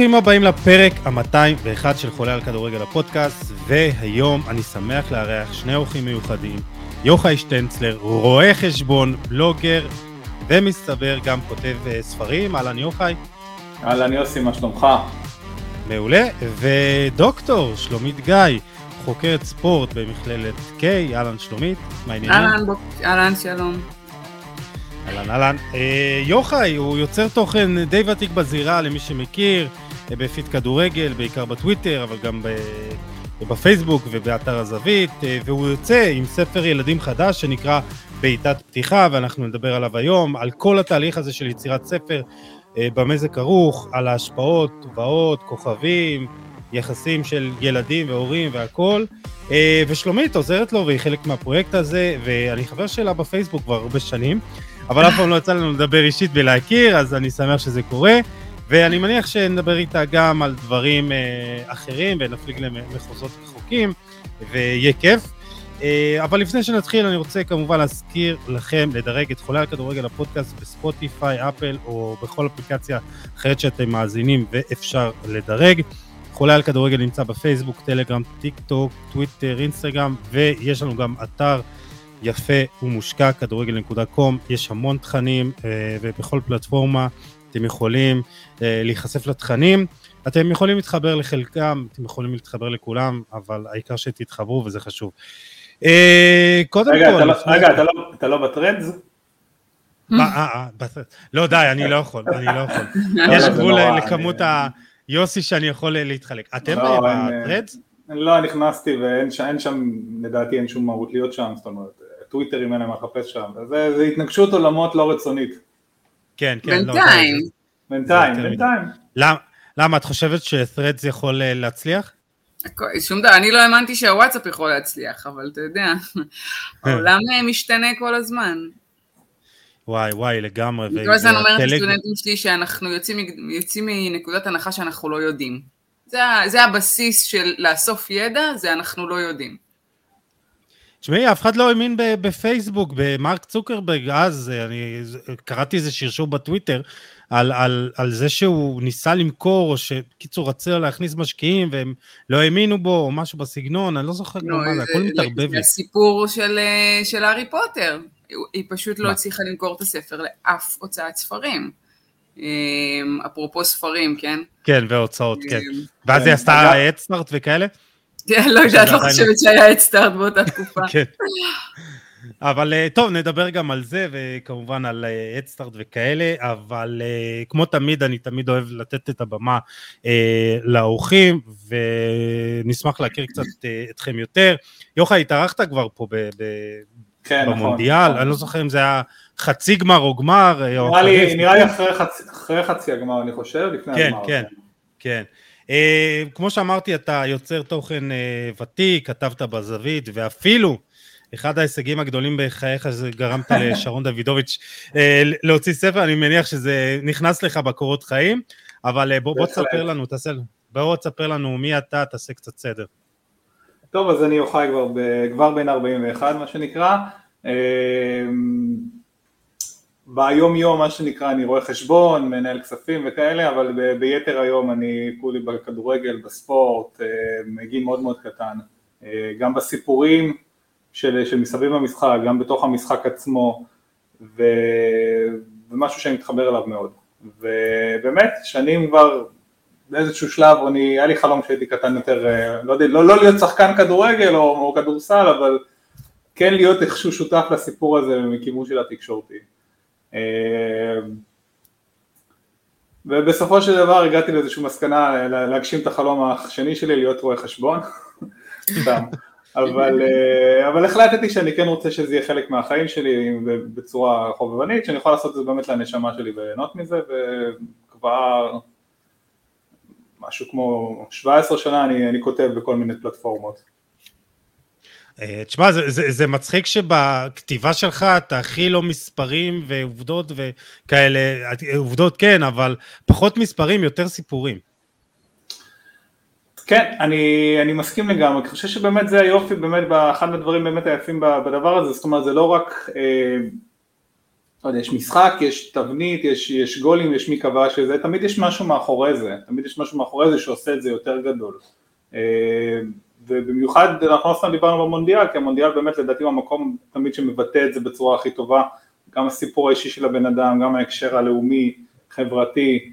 ברוכים הבאים לפרק ה-201 של חולה על כדורגל הפודקאסט, והיום אני שמח לארח שני אורחים מיוחדים, יוחאי שטנצלר, רואה חשבון, בלוגר, ומסתבר גם כותב uh, ספרים, אהלן יוחאי. אהלן יוסי, מה שלומך? מעולה, ודוקטור שלומית גיא, חוקרת ספורט במכללת K, אהלן שלומית, מה העניינים? אהלן, אהלן, שלום. אהלן אהלן. אה, יוחאי הוא יוצר תוכן די ותיק בזירה למי שמכיר, אה, בפיד כדורגל, בעיקר בטוויטר, אבל גם. בפייסבוק ובאתר הזווית, אה, והוא יוצא עם ספר ילדים חדש שנקרא בעיטת פתיחה, ואנחנו נדבר עליו היום, על כל התהליך הזה של יצירת ספר, אה, במה זה כרוך, על ההשפעות, תובעות, כוכבים, יחסים של ילדים והורים והכול. אה, ושלומית עוזרת לו והיא חלק מהפרויקט הזה, ואני חבר שלה בפייסבוק כבר הרבה שנים. אבל אף פעם לא יצא לנו לדבר אישית ולהכיר, אז אני שמח שזה קורה. ואני מניח שנדבר איתה גם על דברים אה, אחרים ונפליג למחוזות רחוקים, ויהיה כיף. אה, אבל לפני שנתחיל, אני רוצה כמובן להזכיר לכם לדרג את חולה על כדורגל הפודקאסט בספוטיפיי, אפל או בכל אפליקציה אחרת שאתם מאזינים ואפשר לדרג. חולה על כדורגל נמצא בפייסבוק, טלגרם, טיק טוק, טוויטר, אינסטגרם, ויש לנו גם אתר יפה ומושקע, כדורגל.com, יש המון תכנים אה, ובכל פלטפורמה אתם יכולים אה, להיחשף לתכנים. אתם יכולים להתחבר לחלקם, אתם יכולים להתחבר לכולם, אבל העיקר שתתחברו וזה חשוב. אה, קודם רגע, כל... אתה לא, רגע, אתה לא, אתה לא בטרנדס? לא די, אני לא יכול, אני לא יכול. יש גבול לכמות ה... יוסי שאני יכול להתחלק. אתם לא, בטרנדס? לא, נכנסתי ואין שם, לדעתי אין שום מהות להיות שם, זאת אומרת, טוויטרים אין להם מה לחפש שם, זה, זה התנגשות עולמות לא רצונית. כן, כן. בינתיים. לא, בינתיים, בינתיים. למה, למה, את חושבת שת'רדס יכול אה, להצליח? שום דבר, אני לא האמנתי שהוואטסאפ יכול להצליח, אבל אתה יודע, העולם אה, משתנה כל הזמן. וואי וואי לגמרי. אני כל הזמן אומרת לסטודנטים שלי שאנחנו יוצאים, יוצאים מנקודת הנחה שאנחנו לא יודעים. זה, זה הבסיס של לאסוף ידע, זה אנחנו לא יודעים. תשמעי, אף אחד לא האמין בפייסבוק, במרק צוקרברג, אז אני קראתי איזה שרשור בטוויטר על, על, על זה שהוא ניסה למכור, או שקיצור רצה להכניס משקיעים והם לא האמינו בו, או משהו בסגנון, אני לא זוכר לא, מה זה, הכל מתערבב לי. הסיפור של, אה, של הארי פוטר, היא פשוט לא הצליחה למכור את הספר לאף הוצאת ספרים. אה, אפרופו ספרים, כן? כן, והוצאות, כן. אה, ואז היא עשתה אדסטארט וכאלה? כן, לא יודעת, לא חושבת שהיה אדסטארט באותה תקופה. כן. אבל אה, טוב, נדבר גם על זה, וכמובן על אדסטארט וכאלה, אבל כמו תמיד, אני תמיד אוהב לתת את הבמה לאורחים, ונשמח להכיר קצת אתכם יותר. יוחאי, התארחת כבר פה כן, נכון, במונדיאל, נכון. אני לא זוכר אם זה היה חצי גמר או גמר. אה, נראה לי, נראה לי אחרי, חצי, אחרי חצי הגמר, אני חושב, לפני כן, הגמר. כן, כן, כן. Uh, כמו שאמרתי, אתה יוצר תוכן uh, ותיק, כתבת בזווית, ואפילו אחד ההישגים הגדולים בחייך זה גרמת לשרון דוידוביץ' uh, להוציא ספר, אני מניח שזה נכנס לך בקורות חיים, אבל בוא, בוא תספר לנו, תעשה, בוא תספר לנו מי אתה, תעשה קצת סדר. טוב, אז אני יוחאי כבר, כבר בין 41 מה שנקרא. ביום יום מה שנקרא אני רואה חשבון, מנהל כספים וכאלה, אבל ב- ביתר היום אני כולי בכדורגל, בספורט, אה, מגיל מאוד מאוד קטן. אה, גם בסיפורים של, של מסביב למשחק, גם בתוך המשחק עצמו, ו, ומשהו שאני מתחבר אליו מאוד. ובאמת, שנים כבר באיזשהו שלב, אני, היה לי חלום כשהייתי קטן יותר, אה, לא יודע, לא, לא להיות שחקן כדורגל או, או כדורסל, אבל כן להיות איכשהו שותף לסיפור הזה מכיוון של התקשורתי. אה, ובסופו של דבר הגעתי לאיזושהי מסקנה להגשים את החלום השני שלי, להיות רואה חשבון, סתם. אבל, אה, אבל החלטתי שאני כן רוצה שזה יהיה חלק מהחיים שלי בצורה חובבנית, שאני יכול לעשות את זה באמת לנשמה שלי וליהנות מזה, וכבר משהו כמו 17 שנה אני, אני כותב בכל מיני פלטפורמות. אה, תשמע, זה, זה, זה מצחיק שבכתיבה שלך אתה הכי לא מספרים ועובדות וכאלה, עובדות כן, אבל פחות מספרים, יותר סיפורים. כן, אני, אני מסכים לגמרי, אני חושב שבאמת זה היופי, באמת, אחד הדברים באמת היפים בדבר הזה, זאת אומרת זה לא רק אה, לא יודע, יש משחק, יש תבנית, יש, יש גולים, יש מי כבש שזה, תמיד יש משהו מאחורי זה, תמיד יש משהו מאחורי זה שעושה את זה יותר גדול. ובמיוחד אנחנו לא סתם דיברנו במונדיאל, כי המונדיאל באמת לדעתי הוא המקום תמיד שמבטא את זה בצורה הכי טובה, גם הסיפור האישי של הבן אדם, גם ההקשר הלאומי, חברתי,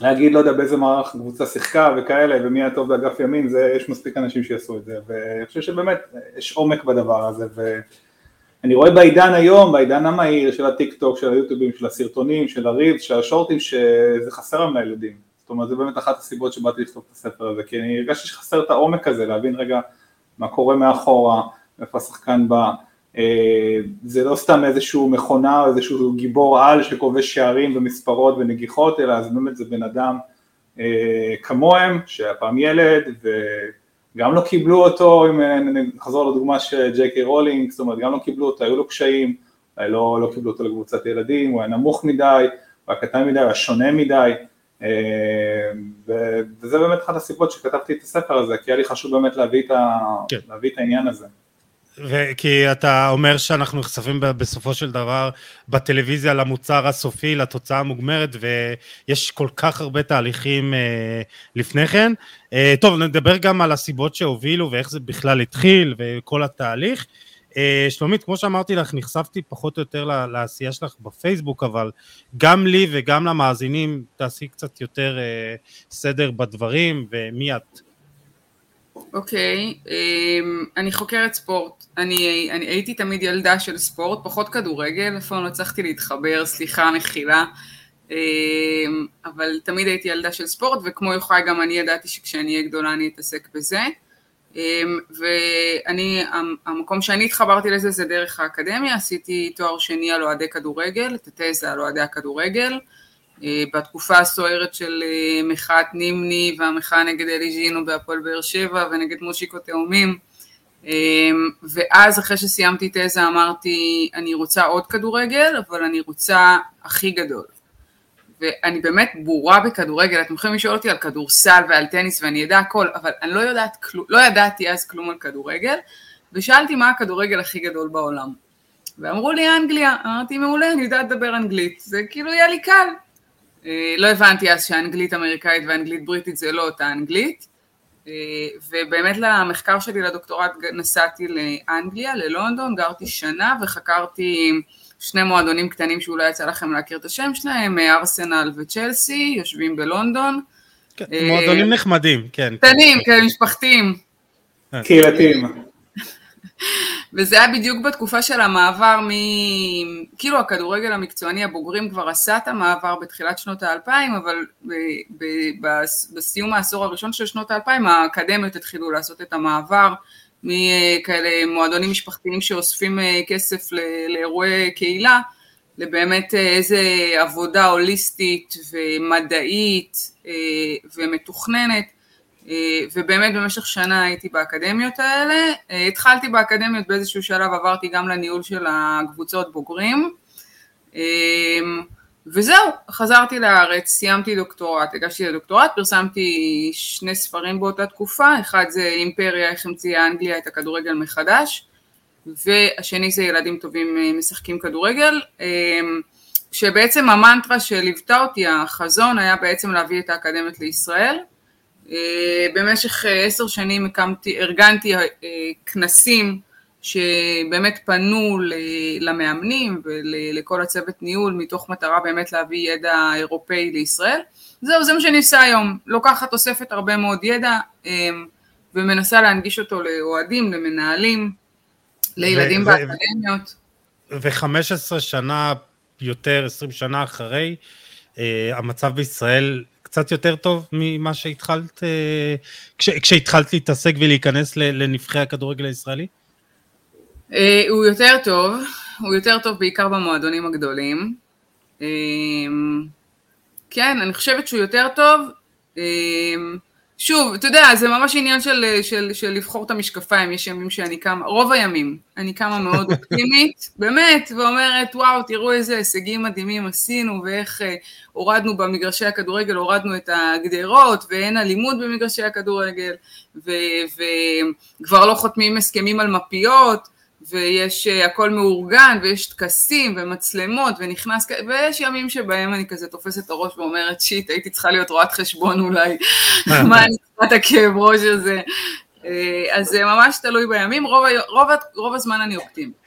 ולהגיד, לא יודע, באיזה מערך קבוצה שיחקה וכאלה, ומי היה טוב באגף ימין, זה, יש מספיק אנשים שיעשו את זה, ואני חושב שבאמת יש עומק בדבר הזה, ואני רואה בעידן היום, בעידן המהיר של הטיק טוק, של היוטיובים, של הסרטונים, של הריבס, של השורטים, שזה חסר לנו לילדים, זאת אומרת, זה באמת אחת הסיבות שבאתי לכתוב את הספר הזה, כי אני הרגשתי שחסר את העומק הזה, להבין רגע מה קורה מאחורה, איפה השחקן בא, אה, זה לא סתם איזשהו מכונה או איזשהו גיבור על שכובש שערים ומספרות ונגיחות, אלא זה באמת זה בן אדם אה, כמוהם, שהיה פעם ילד וגם לא קיבלו אותו, אם נחזור לדוגמה של ג'יי קיי רולינג, זאת אומרת גם לא קיבלו אותו, היו לו קשיים, לא, לא קיבלו אותו לקבוצת ילדים, הוא היה נמוך מדי, הוא היה קטן מדי, הוא היה שונה מדי, אה, וזה באמת אחת הסיבות שכתבתי את הספר הזה, כי היה לי חשוב באמת להביא את, ה... כן. להביא את העניין הזה. כי אתה אומר שאנחנו נחשפים בסופו של דבר בטלוויזיה למוצר הסופי, לתוצאה המוגמרת, ויש כל כך הרבה תהליכים אה, לפני כן. אה, טוב, נדבר גם על הסיבות שהובילו ואיך זה בכלל התחיל וכל התהליך. אה, שלומית, כמו שאמרתי לך, נחשפתי פחות או יותר לעשייה שלך בפייסבוק, אבל גם לי וגם למאזינים תעשי קצת יותר סדר בדברים, ומי את? אוקיי, okay, אמ, אני חוקרת ספורט. אני, אני הייתי תמיד ילדה של ספורט, פחות כדורגל, איפה לא הצלחתי להתחבר, סליחה, מחילה. אבל תמיד הייתי ילדה של ספורט, וכמו יוחאי גם אני ידעתי שכשאני אהיה גדולה אני אתעסק בזה. אמ, ואני, המקום שאני התחברתי לזה זה דרך האקדמיה, עשיתי תואר שני על אוהדי כדורגל, את התזה על אוהדי הכדורגל. אה, בתקופה הסוערת של אה, מחאת נימני והמחאה נגד אלי ז'ינו בהפועל באר שבע ונגד מושיקו תאומים אה, ואז אחרי שסיימתי תזה אמרתי אני רוצה עוד כדורגל אבל אני רוצה הכי גדול ואני באמת בורה בכדורגל, אתם יכולים לשאול אותי על כדורסל ועל טניס ואני אדע הכל, אבל אני לא יודעת כלום, לא ידעתי אז כלום על כדורגל, ושאלתי מה הכדורגל הכי גדול בעולם. ואמרו לי אנגליה, אמרתי מעולה, אני יודעת לדבר אנגלית, זה כאילו יהיה לי קל, אה, לא הבנתי אז שאנגלית אמריקאית ואנגלית בריטית זה לא אותה אנגלית, אה, ובאמת למחקר שלי לדוקטורט נסעתי לאנגליה, ללונדון, גרתי שנה וחקרתי שני מועדונים קטנים שאולי יצא לכם להכיר את השם שלהם, ארסנל וצ'לסי, יושבים בלונדון. כן, מועדונים נחמדים, כן. קטנים, כן, משפחתיים. קהילתיים. וזה היה בדיוק בתקופה של המעבר מ... כאילו הכדורגל המקצועני הבוגרים כבר עשה את המעבר בתחילת שנות האלפיים, אבל ב... ב... ב... בסיום העשור הראשון של שנות האלפיים האקדמיות התחילו לעשות את המעבר מכאלה מועדונים משפחתיים שאוספים אה, כסף. לאירועי קהילה, לבאמת אה, איזה עבודה הוליסטית ומדעית אה, ומתוכננת ובאמת במשך שנה הייתי באקדמיות האלה. התחלתי באקדמיות באיזשהו שלב, עברתי גם לניהול של הקבוצות בוגרים. אה, וזהו, חזרתי לארץ, סיימתי דוקטורט, הגשתי לדוקטורט, פרסמתי שני ספרים באותה תקופה, אחד זה אימפריה, איך המציאה אנגליה את הכדורגל מחדש, והשני זה ילדים טובים משחקים כדורגל, שבעצם המנטרה שליוותה אותי, החזון היה בעצם להביא את האקדמיות לישראל, אה, במשך אה, עשר שנים הקמתי, ארגנתי אה, כנסים שבאמת פנו למאמנים ולכל הצוות ניהול מתוך מטרה באמת להביא ידע אירופאי לישראל. זהו, זה מה שאני עושה היום, לוקחת אוספת הרבה מאוד ידע ומנסה להנגיש אותו לאוהדים, למנהלים, לילדים באקדמיות. ו-15 שנה יותר, 20 שנה אחרי, המצב בישראל קצת יותר טוב ממה שהתחלת, אה, כש, כשהתחלת להתעסק ולהיכנס לנבחי הכדורגל הישראלי? אה, הוא יותר טוב, הוא יותר טוב בעיקר במועדונים הגדולים. אה, כן, אני חושבת שהוא יותר טוב. שוב, אתה יודע, זה ממש עניין של, של, של לבחור את המשקפיים, יש ימים שאני קמה, רוב הימים, אני קמה מאוד אופטימית, באמת, ואומרת, וואו, תראו איזה הישגים מדהימים עשינו, ואיך אה, הורדנו במגרשי הכדורגל, הורדנו את הגדרות, ואין אלימות במגרשי הכדורגל, וכבר לא חותמים הסכמים על מפיות, ויש uh, הכל מאורגן, ויש טקסים ומצלמות, ונכנס, ויש ימים שבהם אני כזה תופסת את הראש ואומרת, שיט, הייתי צריכה להיות רואת חשבון אולי, מה אני צריכה את הכאב ראש הזה. Uh, אז זה ממש תלוי בימים, רוב, רוב, רוב הזמן אני אופטימית.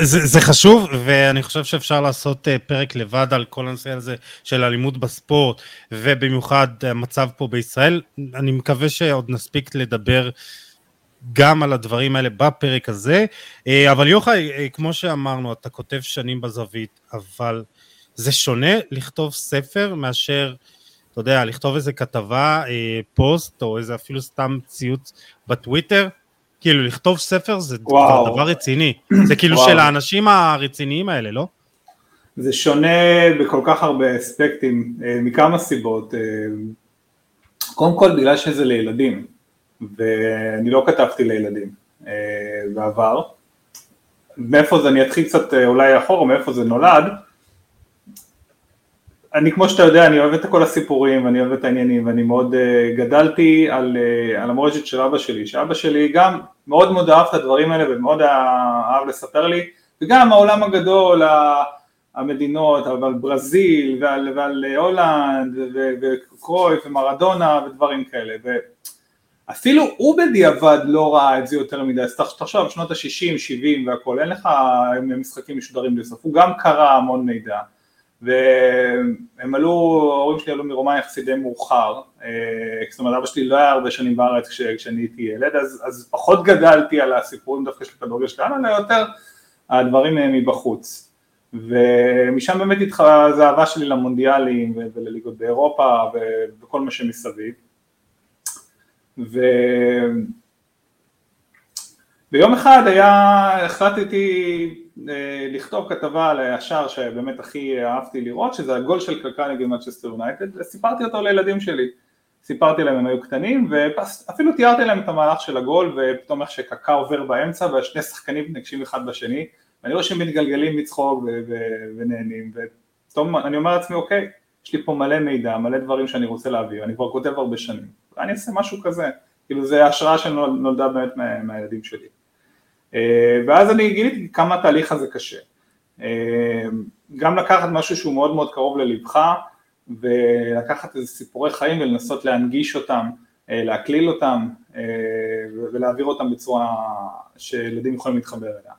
זה, זה חשוב, ואני חושב שאפשר לעשות פרק לבד על כל הנושא הזה של אלימות בספורט, ובמיוחד המצב פה בישראל. אני מקווה שעוד נספיק לדבר גם על הדברים האלה בפרק הזה, אה, אבל יוחאי, אה, כמו שאמרנו, אתה כותב שנים בזווית, אבל זה שונה לכתוב ספר מאשר, אתה יודע, לכתוב איזה כתבה, אה, פוסט, או איזה אפילו סתם ציוץ בטוויטר, כאילו לכתוב ספר זה וואו. דבר רציני, זה כאילו וואו. של האנשים הרציניים האלה, לא? זה שונה בכל כך הרבה אספקטים, מכמה סיבות. קודם כל בגלל שזה לילדים. ואני לא כתבתי לילדים אה, בעבר. מאיפה זה, אני אתחיל קצת אה, אולי אחורה, מאיפה זה נולד. אני כמו שאתה יודע, אני אוהב את כל הסיפורים, אני אוהב את העניינים, ואני מאוד uh, גדלתי על, uh, על המורשת של אבא שלי, שאבא שלי גם מאוד מאוד אהב את הדברים האלה ומאוד אהב לספר לי, וגם העולם הגדול, המדינות, אבל ברזיל ועל, ועל הולנד וקרויף ומרדונה ודברים כאלה. אפילו הוא בדיעבד לא ראה את זה יותר מדי, אז תחשוב, שנות ה-60, 70 והכל, אין לך משחקים משודרים בסוף, הוא גם קרא המון מידע, והם עלו, ההורים שלי עלו מרומניה יחסית די מאוחר, אה, זאת אומרת אבא שלי לא היה הרבה שנים בארץ כש, כשאני הייתי ילד, אז, אז פחות גדלתי על הסיפורים דווקא של כדורגל שלנו, אלא יותר הדברים מבחוץ. ומשם באמת התחלה, זה אהבה שלי למונדיאלים ולליגות באירופה וכל מה שמסביב. וביום אחד היה, החלטתי אה, לכתוב כתבה על השער שבאמת הכי אהבתי לראות, שזה הגול של קקה נגד מצ'סטר יונייטד, וסיפרתי אותו לילדים שלי. סיפרתי להם הם היו קטנים, ואפילו תיארתי להם את המהלך של הגול, ופתאום איך שקקה עובר באמצע, והשני שחקנים מתנגשים אחד בשני, ואני רואה שהם מתגלגלים מצחוק ונהנים, ופתאום אני אומר לעצמי, אוקיי, יש לי פה מלא מידע, מלא דברים שאני רוצה להעביר, אני כבר כותב הרבה שנים. אני אעשה משהו כזה, כאילו זה השראה שנולדה באמת מה, מהילדים שלי. אה, ואז אני גיליתי כמה התהליך הזה קשה. אה, גם לקחת משהו שהוא מאוד מאוד קרוב ללבך, ולקחת איזה סיפורי חיים ולנסות להנגיש אותם, אה, להקליל אותם ולהעביר אותם בצורה שילדים יכולים להתחבר אליה.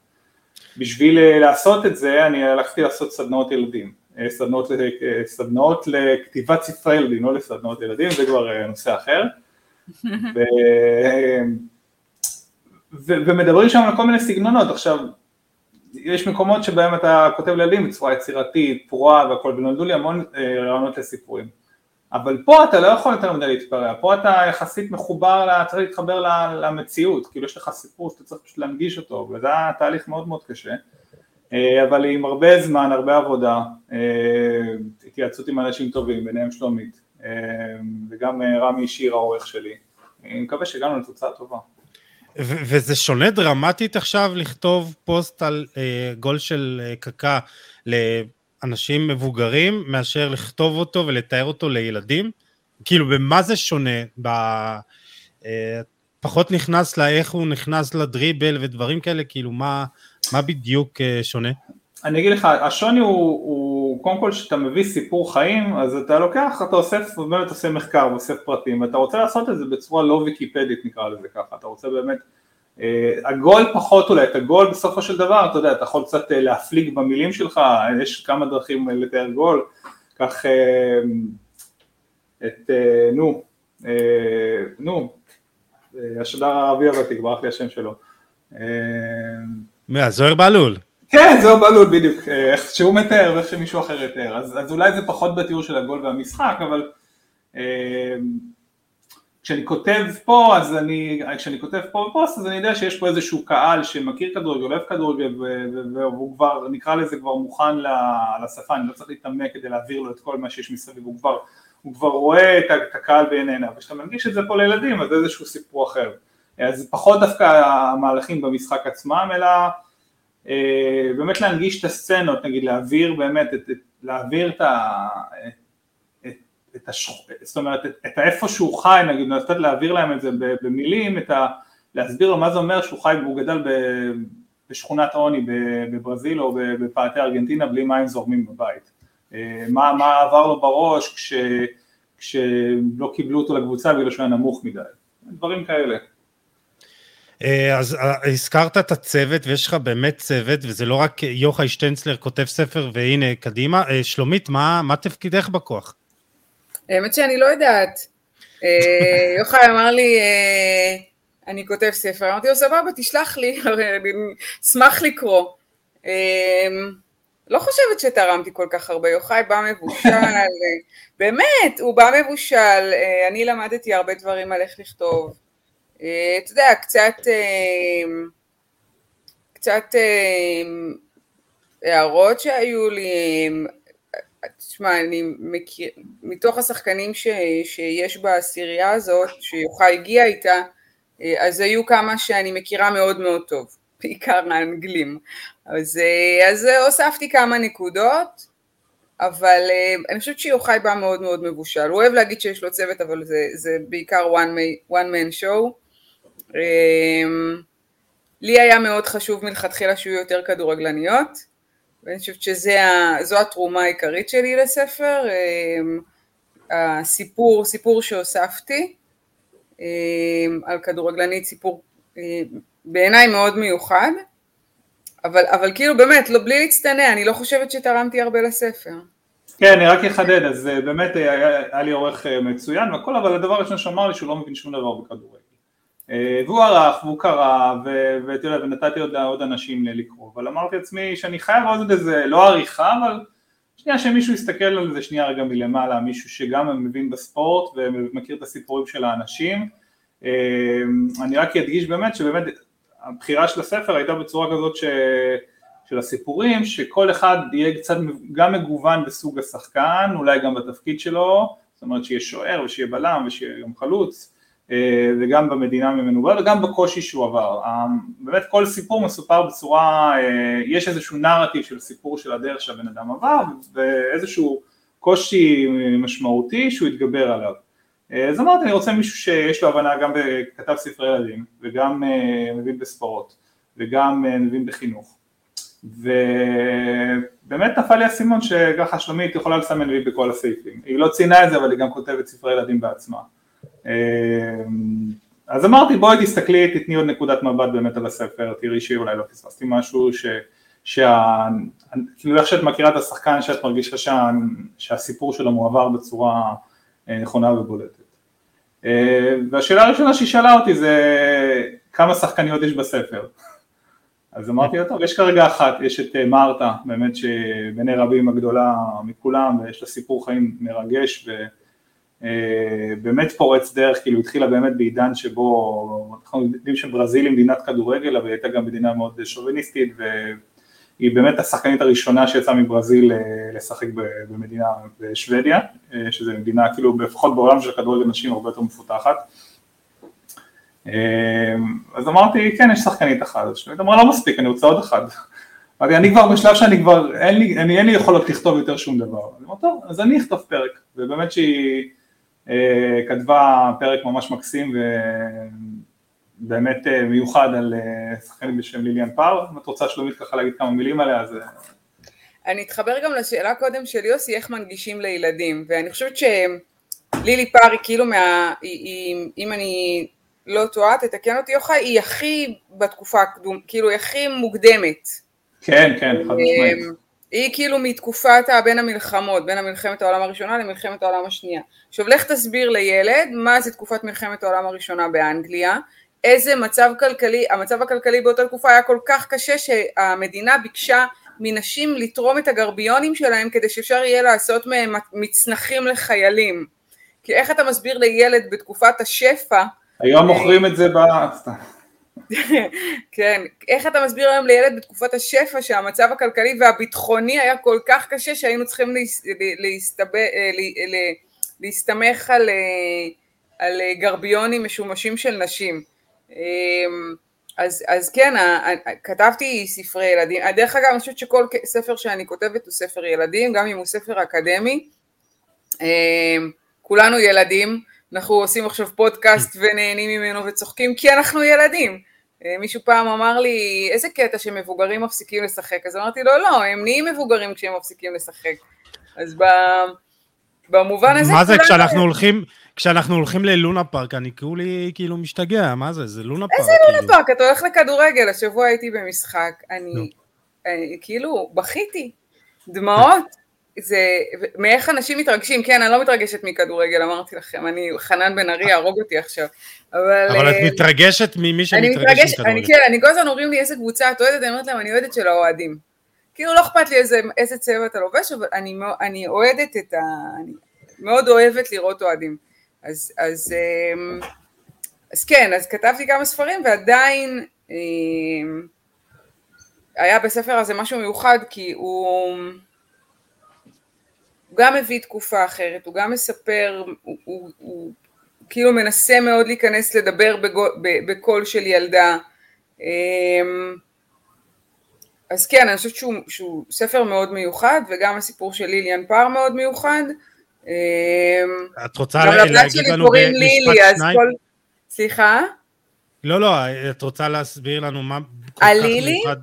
בשביל לעשות את זה אני הלכתי לעשות סדנאות ילדים, סדנאות, סדנאות לכתיבת ספרי ילדים, לא לסדנאות ילדים, זה כבר נושא אחר. ו... ו... ומדברים שם על כל מיני סגנונות, עכשיו יש מקומות שבהם אתה כותב לילדים בצורה יצירתית, פרועה והכל, ונולדו לי המון אה, רעיונות לסיפורים, אבל פה אתה לא יכול יותר מדי להתפרע, פה אתה יחסית מחובר, צריך להתחבר למציאות, כאילו יש לך סיפור שאתה צריך פשוט להנגיש אותו, וזה היה תהליך מאוד מאוד קשה, אה, אבל עם הרבה זמן, הרבה עבודה, אה, התייעצות עם אנשים טובים, ביניהם שלומית, אה, וגם אה, רמי שיר העורך שלי. אני מקווה שהגענו לתוצאה טובה. וזה שונה דרמטית עכשיו לכתוב פוסט על אה, גול של אה, קקה לאנשים מבוגרים מאשר לכתוב אותו ולתאר אותו לילדים? כאילו במה זה שונה? ב... אה, פחות נכנס לאיך הוא נכנס לדריבל ודברים כאלה, כאילו מה, מה בדיוק אה, שונה? אני אגיד לך, השוני הוא, הוא קודם כל כשאתה מביא סיפור חיים, אז אתה לוקח, אתה אוסף, באמת עושה מחקר ואוסף פרטים, ואתה רוצה לעשות את זה בצורה לא ויקיפדית נקרא לזה ככה, אתה רוצה באמת, אה, הגול פחות אולי, את הגול בסופו של דבר, אתה יודע, אתה יכול קצת אה, להפליג במילים שלך, יש כמה דרכים לתאר גול, קח אה, את, אה, נו, אה, נו, אה, השדר הערבי הוותיק, ברח לי השם שלו. אה, זוהיר בהלול. כן, זהו בלול בדיוק, אה, איך שהוא מתאר ואיך שמישהו אחר יתאר, אז, אז אולי זה פחות בתיאור של הגול והמשחק, אבל אה, כשאני כותב פה, אז אני, כשאני כותב פה בפוסט, אז אני יודע שיש פה איזשהו קהל שמכיר כדורגל, אוהב כדורגל, והוא כבר, נקרא לזה כבר מוכן לשפה, אני לא צריך להתעמק כדי להעביר לו את כל מה שיש מסביב, הוא כבר הוא כבר רואה את הקהל בעיניו, וכשאתה מנגיש את זה פה לילדים אז זה איזשהו סיפור אחר. אז פחות דווקא המהלכים במשחק עצמם, אלא אה, באמת להנגיש את הסצנות, נגיד להעביר באמת, את, את, להעביר את ה... את, את השכ... זאת אומרת, את, את האיפה שהוא חי, נגיד, לתת להעביר להם את זה במילים, את ה... להסביר לו מה זה אומר שהוא חי והוא גדל ב... בשכונת עוני בברזיל או בפאתי ארגנטינה בלי מים זורמים בבית. אה, מה, מה עבר לו בראש כש, כשלא קיבלו אותו לקבוצה בגלל שהוא היה נמוך מדי, דברים כאלה. אה, אז אה, הזכרת את הצוות ויש לך באמת צוות וזה לא רק יוחאי שטנצלר כותב ספר והנה קדימה, שלומית מה, מה תפקידך בכוח? האמת שאני לא יודעת, יוחאי אמר לי אני כותב ספר, אמרתי לו סבבה תשלח לי, אני אשמח לקרוא. לא חושבת שתרמתי כל כך הרבה, יוחאי בא מבושל, באמת, הוא בא מבושל, אה, אני למדתי הרבה דברים על איך לכתוב, אה, אתה יודע, קצת, אה, קצת הערות שהיו לי, תשמע, אני מכיר, מתוך השחקנים ש, שיש בעשירייה הזאת, שיוחאי הגיע איתה, אז היו כמה שאני מכירה מאוד מאוד טוב. בעיקר האנגלים. אז, אה, אז הוספתי כמה נקודות, אבל אה, אני חושבת שיוחאי בא מאוד מאוד מבושל. הוא אוהב להגיד שיש לו צוות, אבל זה, זה בעיקר one, one man show. אמ, לי היה מאוד חשוב מלכתחילה שיהיו יותר כדורגלניות, ואני חושבת שזו התרומה העיקרית שלי לספר, אמ, הסיפור, סיפור שהוספתי אמ, על כדורגלנית, סיפור בעיניי מאוד מיוחד, אבל, אבל כאילו באמת, לא, בלי להצטנע, אני לא חושבת שתרמתי הרבה לספר. כן, אני רק אחדד, אז אה, באמת היה, היה לי עורך אה, מצוין והכל, אבל הדבר הראשון שאמר לי שהוא לא מבין שום דבר בכדורגל. אה, והוא ערך, והוא קרא, ואתה יודע, ונתתי עוד, עוד אנשים לקרוא, אבל אמרתי לעצמי שאני חייב עוד איזה, לא עריכה, אבל שנייה שמישהו יסתכל על זה שנייה רגע מלמעלה, מישהו שגם מבין בספורט ומכיר את הסיפורים של האנשים. אני רק אדגיש באמת שבאמת הבחירה של הספר הייתה בצורה כזאת ש... של הסיפורים, שכל אחד יהיה קצת גם מגוון בסוג השחקן, אולי גם בתפקיד שלו, זאת אומרת שיהיה שוער ושיהיה בלם ושיהיה גם חלוץ, אה, וגם במדינה ממנו בא, וגם בקושי שהוא עבר. באמת כל סיפור מסופר בצורה, אה, יש איזשהו נרטיב של סיפור של הדרך שהבן אדם עבר, ואיזשהו קושי משמעותי שהוא התגבר עליו. אה, אז אמרתי אני רוצה מישהו שיש לו הבנה גם בכתב ספרי ילדים וגם אה, מבין בספורט וגם אה, מבין בחינוך ובאמת נפל לי האסימון שככה שלומית יכולה לסמן לי בכל הסעיפים היא לא ציינה את זה אבל היא גם כותבת ספרי ילדים בעצמה אז אמרתי בואי תסתכלי תתני עוד נקודת מבט באמת על הספר תראי שאולי לא פספסתי משהו ש... שה... כאילו איך שאת מכירה את השחקן שאת מרגישה שה... שהסיפור שלו מועבר בצורה נכונה ובולטת. אה, והשאלה הראשונה שהיא שאלה אותי זה כמה שחקניות יש בספר. אז אמרתי לה, טוב, יש כרגע אחת, יש את אה, מרתה, באמת שבעיני רבים הגדולה מכולם, ויש לה סיפור חיים מרגש ובאמת אה, פורץ דרך, כאילו התחילה באמת בעידן שבו, אנחנו יודעים שברזיל היא מדינת כדורגל, אבל היא הייתה גם מדינה מאוד שוביניסטית, היא באמת השחקנית הראשונה שיצאה מברזיל אה, לשחק במדינה בשוודיה, אה, שזו מדינה כאילו לפחות בעולם של כדורגל נשים הרבה יותר מפותחת. אז אמרתי כן יש שחקנית אחת, אז אמרה לא מספיק אני רוצה עוד אחד. אמרתי אני כבר בשלב שאני כבר אין לי, אין לי יכולות לכתוב יותר שום דבר. אז אמרתי טוב אז אני אכתוב פרק ובאמת שהיא כתבה פרק ממש מקסים באמת אה, מיוחד על אה, שחקנית בשם ליליאן פאר, אם את רוצה שלומית ככה להגיד כמה מילים עליה אז... אה. אני אתחבר גם לשאלה קודם של יוסי איך מנגישים לילדים ואני חושבת שלילי פאר היא כאילו מה... היא, היא, אם אני לא טועה תתקן אותי יוחאי היא הכי בתקופה הקדום, כאילו היא הכי מוקדמת. כן כן חד משמעית. היא כאילו מתקופת בין המלחמות, בין מלחמת העולם הראשונה למלחמת העולם השנייה. עכשיו לך תסביר לילד מה זה תקופת מלחמת העולם הראשונה באנגליה, איזה מצב כלכלי, המצב הכלכלי באותה תקופה היה כל כך קשה שהמדינה ביקשה מנשים לתרום את הגרביונים שלהם כדי שאפשר יהיה לעשות מהם מצנחים לחיילים. כי איך אתה מסביר לילד בתקופת השפע... היום מוכרים את זה ב... כן, איך אתה מסביר היום לילד בתקופת השפע שהמצב הכלכלי והביטחוני היה כל כך קשה שהיינו צריכים להסתבר, להסתמך על, על גרביונים משומשים של נשים. אז, אז כן, כתבתי ספרי ילדים, דרך אגב אני חושבת שכל ספר שאני כותבת הוא ספר ילדים, גם אם הוא ספר אקדמי, כולנו ילדים, אנחנו עושים עכשיו פודקאסט ונהנים ממנו וצוחקים כי אנחנו ילדים. מישהו פעם אמר לי, איזה קטע שמבוגרים מפסיקים לשחק, אז אמרתי לו, לא, הם נהיים מבוגרים כשהם מפסיקים לשחק. אז במובן הזה... מה זה, כשאנחנו הולכים, כשאנחנו הולכים ללונה פארק, אני כולי כאילו משתגע, מה זה, זה לונה פארק. איזה לונה כאילו. פארק? אתה הולך לכדורגל, השבוע הייתי במשחק, אני, אני כאילו, בכיתי, דמעות, זה, מאיך אנשים מתרגשים, כן, אני לא מתרגשת מכדורגל, אמרתי לכם, אני, חנן בן ארי יהרוג אותי עכשיו, אבל... אבל את אה, מתרגשת ממי שמתרגש מכדורגל. אני כן, אני כל הזמן אומרים לי איזה קבוצה את אוהדת, אני אומרת להם, אני אוהדת של האוהדים. כאילו לא אכפת לי איזה, איזה צבע אתה לובש, אבל אני, אני אוהדת את ה... אני מאוד אוהבת לראות אוהדים. אז, אז, אמ, אז כן, אז כתבתי כמה ספרים ועדיין אמ, היה בספר הזה משהו מיוחד כי הוא, הוא גם מביא תקופה אחרת, הוא גם מספר, הוא, הוא, הוא כאילו מנסה מאוד להיכנס לדבר בקול של ילדה. אמ, אז כן, אני חושבת שהוא, שהוא ספר מאוד מיוחד, וגם הסיפור של ליליאן פאר מאוד מיוחד. את רוצה להגיד לנו במשפט שניים? כל... סליחה? לא, לא, את רוצה להסביר לנו מה כך מיוחד?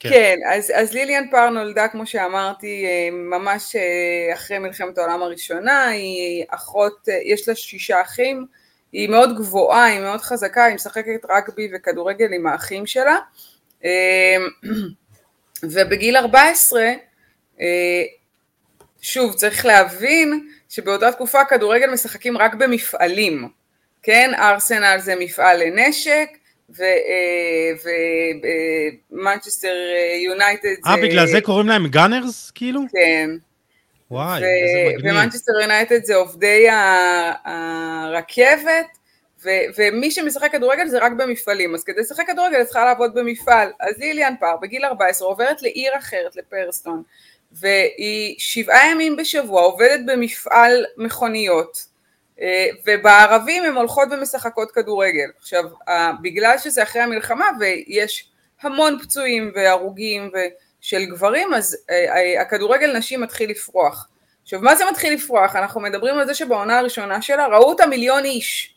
כן, כן אז, אז ליליאן פאר נולדה, כמו שאמרתי, אה, ממש אה, אחרי מלחמת העולם הראשונה, היא אחות, אה, יש לה שישה אחים, היא מאוד גבוהה, היא מאוד חזקה, היא משחקת רגבי וכדורגל עם האחים שלה, ובגיל 14, שוב, צריך להבין שבאותה תקופה כדורגל משחקים רק במפעלים, כן? ארסנל זה מפעל לנשק, ומנצ'סטר יונייטד זה... אה, בגלל זה קוראים להם Gunners, כאילו? כן. וואי, ו- איזה מגניב. ומנצ'סטר יונייטד זה עובדי הרכבת, ו- ומי שמשחק כדורגל זה רק במפעלים, אז כדי לשחק כדורגל צריכה לעבוד במפעל. אז ליליאן פאר בגיל 14 עוברת לעיר אחרת, לפרסטון, והיא שבעה ימים בשבוע עובדת במפעל מכוניות, אה, ובערבים הן הולכות ומשחקות כדורגל. עכשיו, בגלל שזה אחרי המלחמה ויש המון פצועים והרוגים של גברים, אז אה, אה, הכדורגל נשים מתחיל לפרוח. עכשיו, מה זה מתחיל לפרוח? אנחנו מדברים על זה שבעונה הראשונה שלה ראו אותה מיליון איש.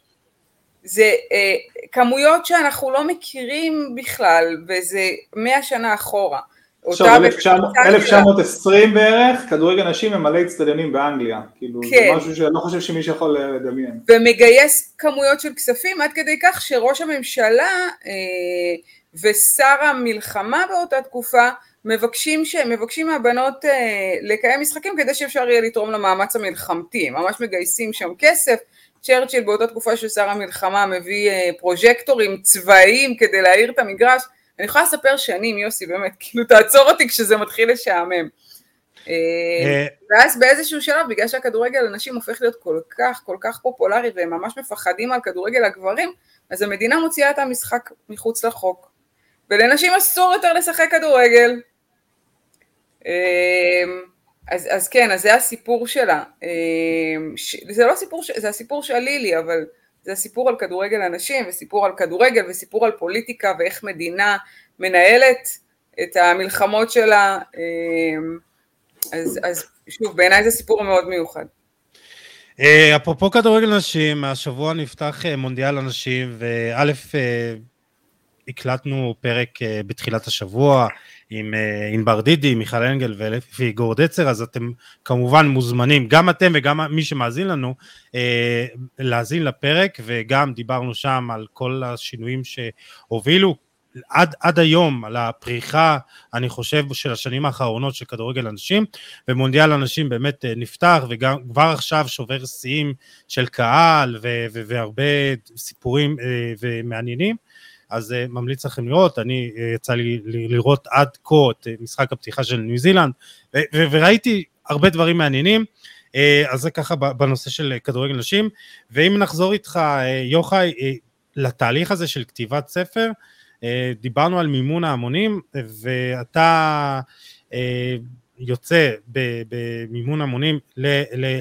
זה אה, כמויות שאנחנו לא מכירים בכלל, וזה מאה שנה אחורה. עכשיו, 1920 בערך, כדורגל נשים ממלא אצטדיונים באנגליה. כאילו, כן. זה משהו שאני לא חושב שמישהו יכול לדמיין. ומגייס כמויות של כספים עד כדי כך שראש הממשלה אה, ושר המלחמה באותה תקופה מבקשים, ש... מבקשים מהבנות אה, לקיים משחקים כדי שאפשר יהיה לתרום למאמץ המלחמתי. ממש מגייסים שם כסף. צ'רצ'יל באותה תקופה של שר המלחמה מביא אה, פרוז'קטורים צבאיים כדי להאיר את המגרש. אני יכולה לספר שנים, יוסי, באמת, כאילו תעצור אותי כשזה מתחיל לשעמם. אה, אה. ואז באיזשהו שלב, בגלל שהכדורגל הנשים הופך להיות כל כך, כל כך פופולרי, והם ממש מפחדים על כדורגל הגברים, אז המדינה מוציאה את המשחק מחוץ לחוק. ולנשים אסור יותר לשחק כדורגל. אה, אז, אז כן, אז זה הסיפור שלה. זה לא סיפור, זה הסיפור של לילי, אבל זה סיפור על כדורגל הנשים וסיפור על כדורגל וסיפור על פוליטיקה ואיך מדינה מנהלת את המלחמות שלה, אמ, אז, אז שוב, בעיניי זה סיפור מאוד מיוחד. אה, אפרופו כדורגל נשים, השבוע נפתח אה, מונדיאל הנשים, וא', אה, הקלטנו פרק בתחילת השבוע, עם אה, ענבר דידי, מיכל אנגל ואיגור דצר, אז אתם כמובן מוזמנים, גם אתם וגם מי שמאזין לנו, אה, להאזין לפרק, וגם דיברנו שם על כל השינויים שהובילו עד, עד היום על הפריחה, אני חושב, של השנים האחרונות של כדורגל הנשים, ומונדיאל הנשים באמת אה, נפתח, וגם כבר עכשיו שובר שיאים של קהל והרבה סיפורים ומעניינים. אז uh, ממליץ לכם לראות, אני, uh, יצא לי לראות עד כה את uh, משחק הפתיחה של ניו זילנד, וראיתי הרבה דברים מעניינים, uh, אז זה ככה בנושא של כדורגל נשים, ואם נחזור איתך, uh, יוחאי, uh, לתהליך הזה של כתיבת ספר, uh, דיברנו על מימון ההמונים, ואתה uh, יוצא במימון המונים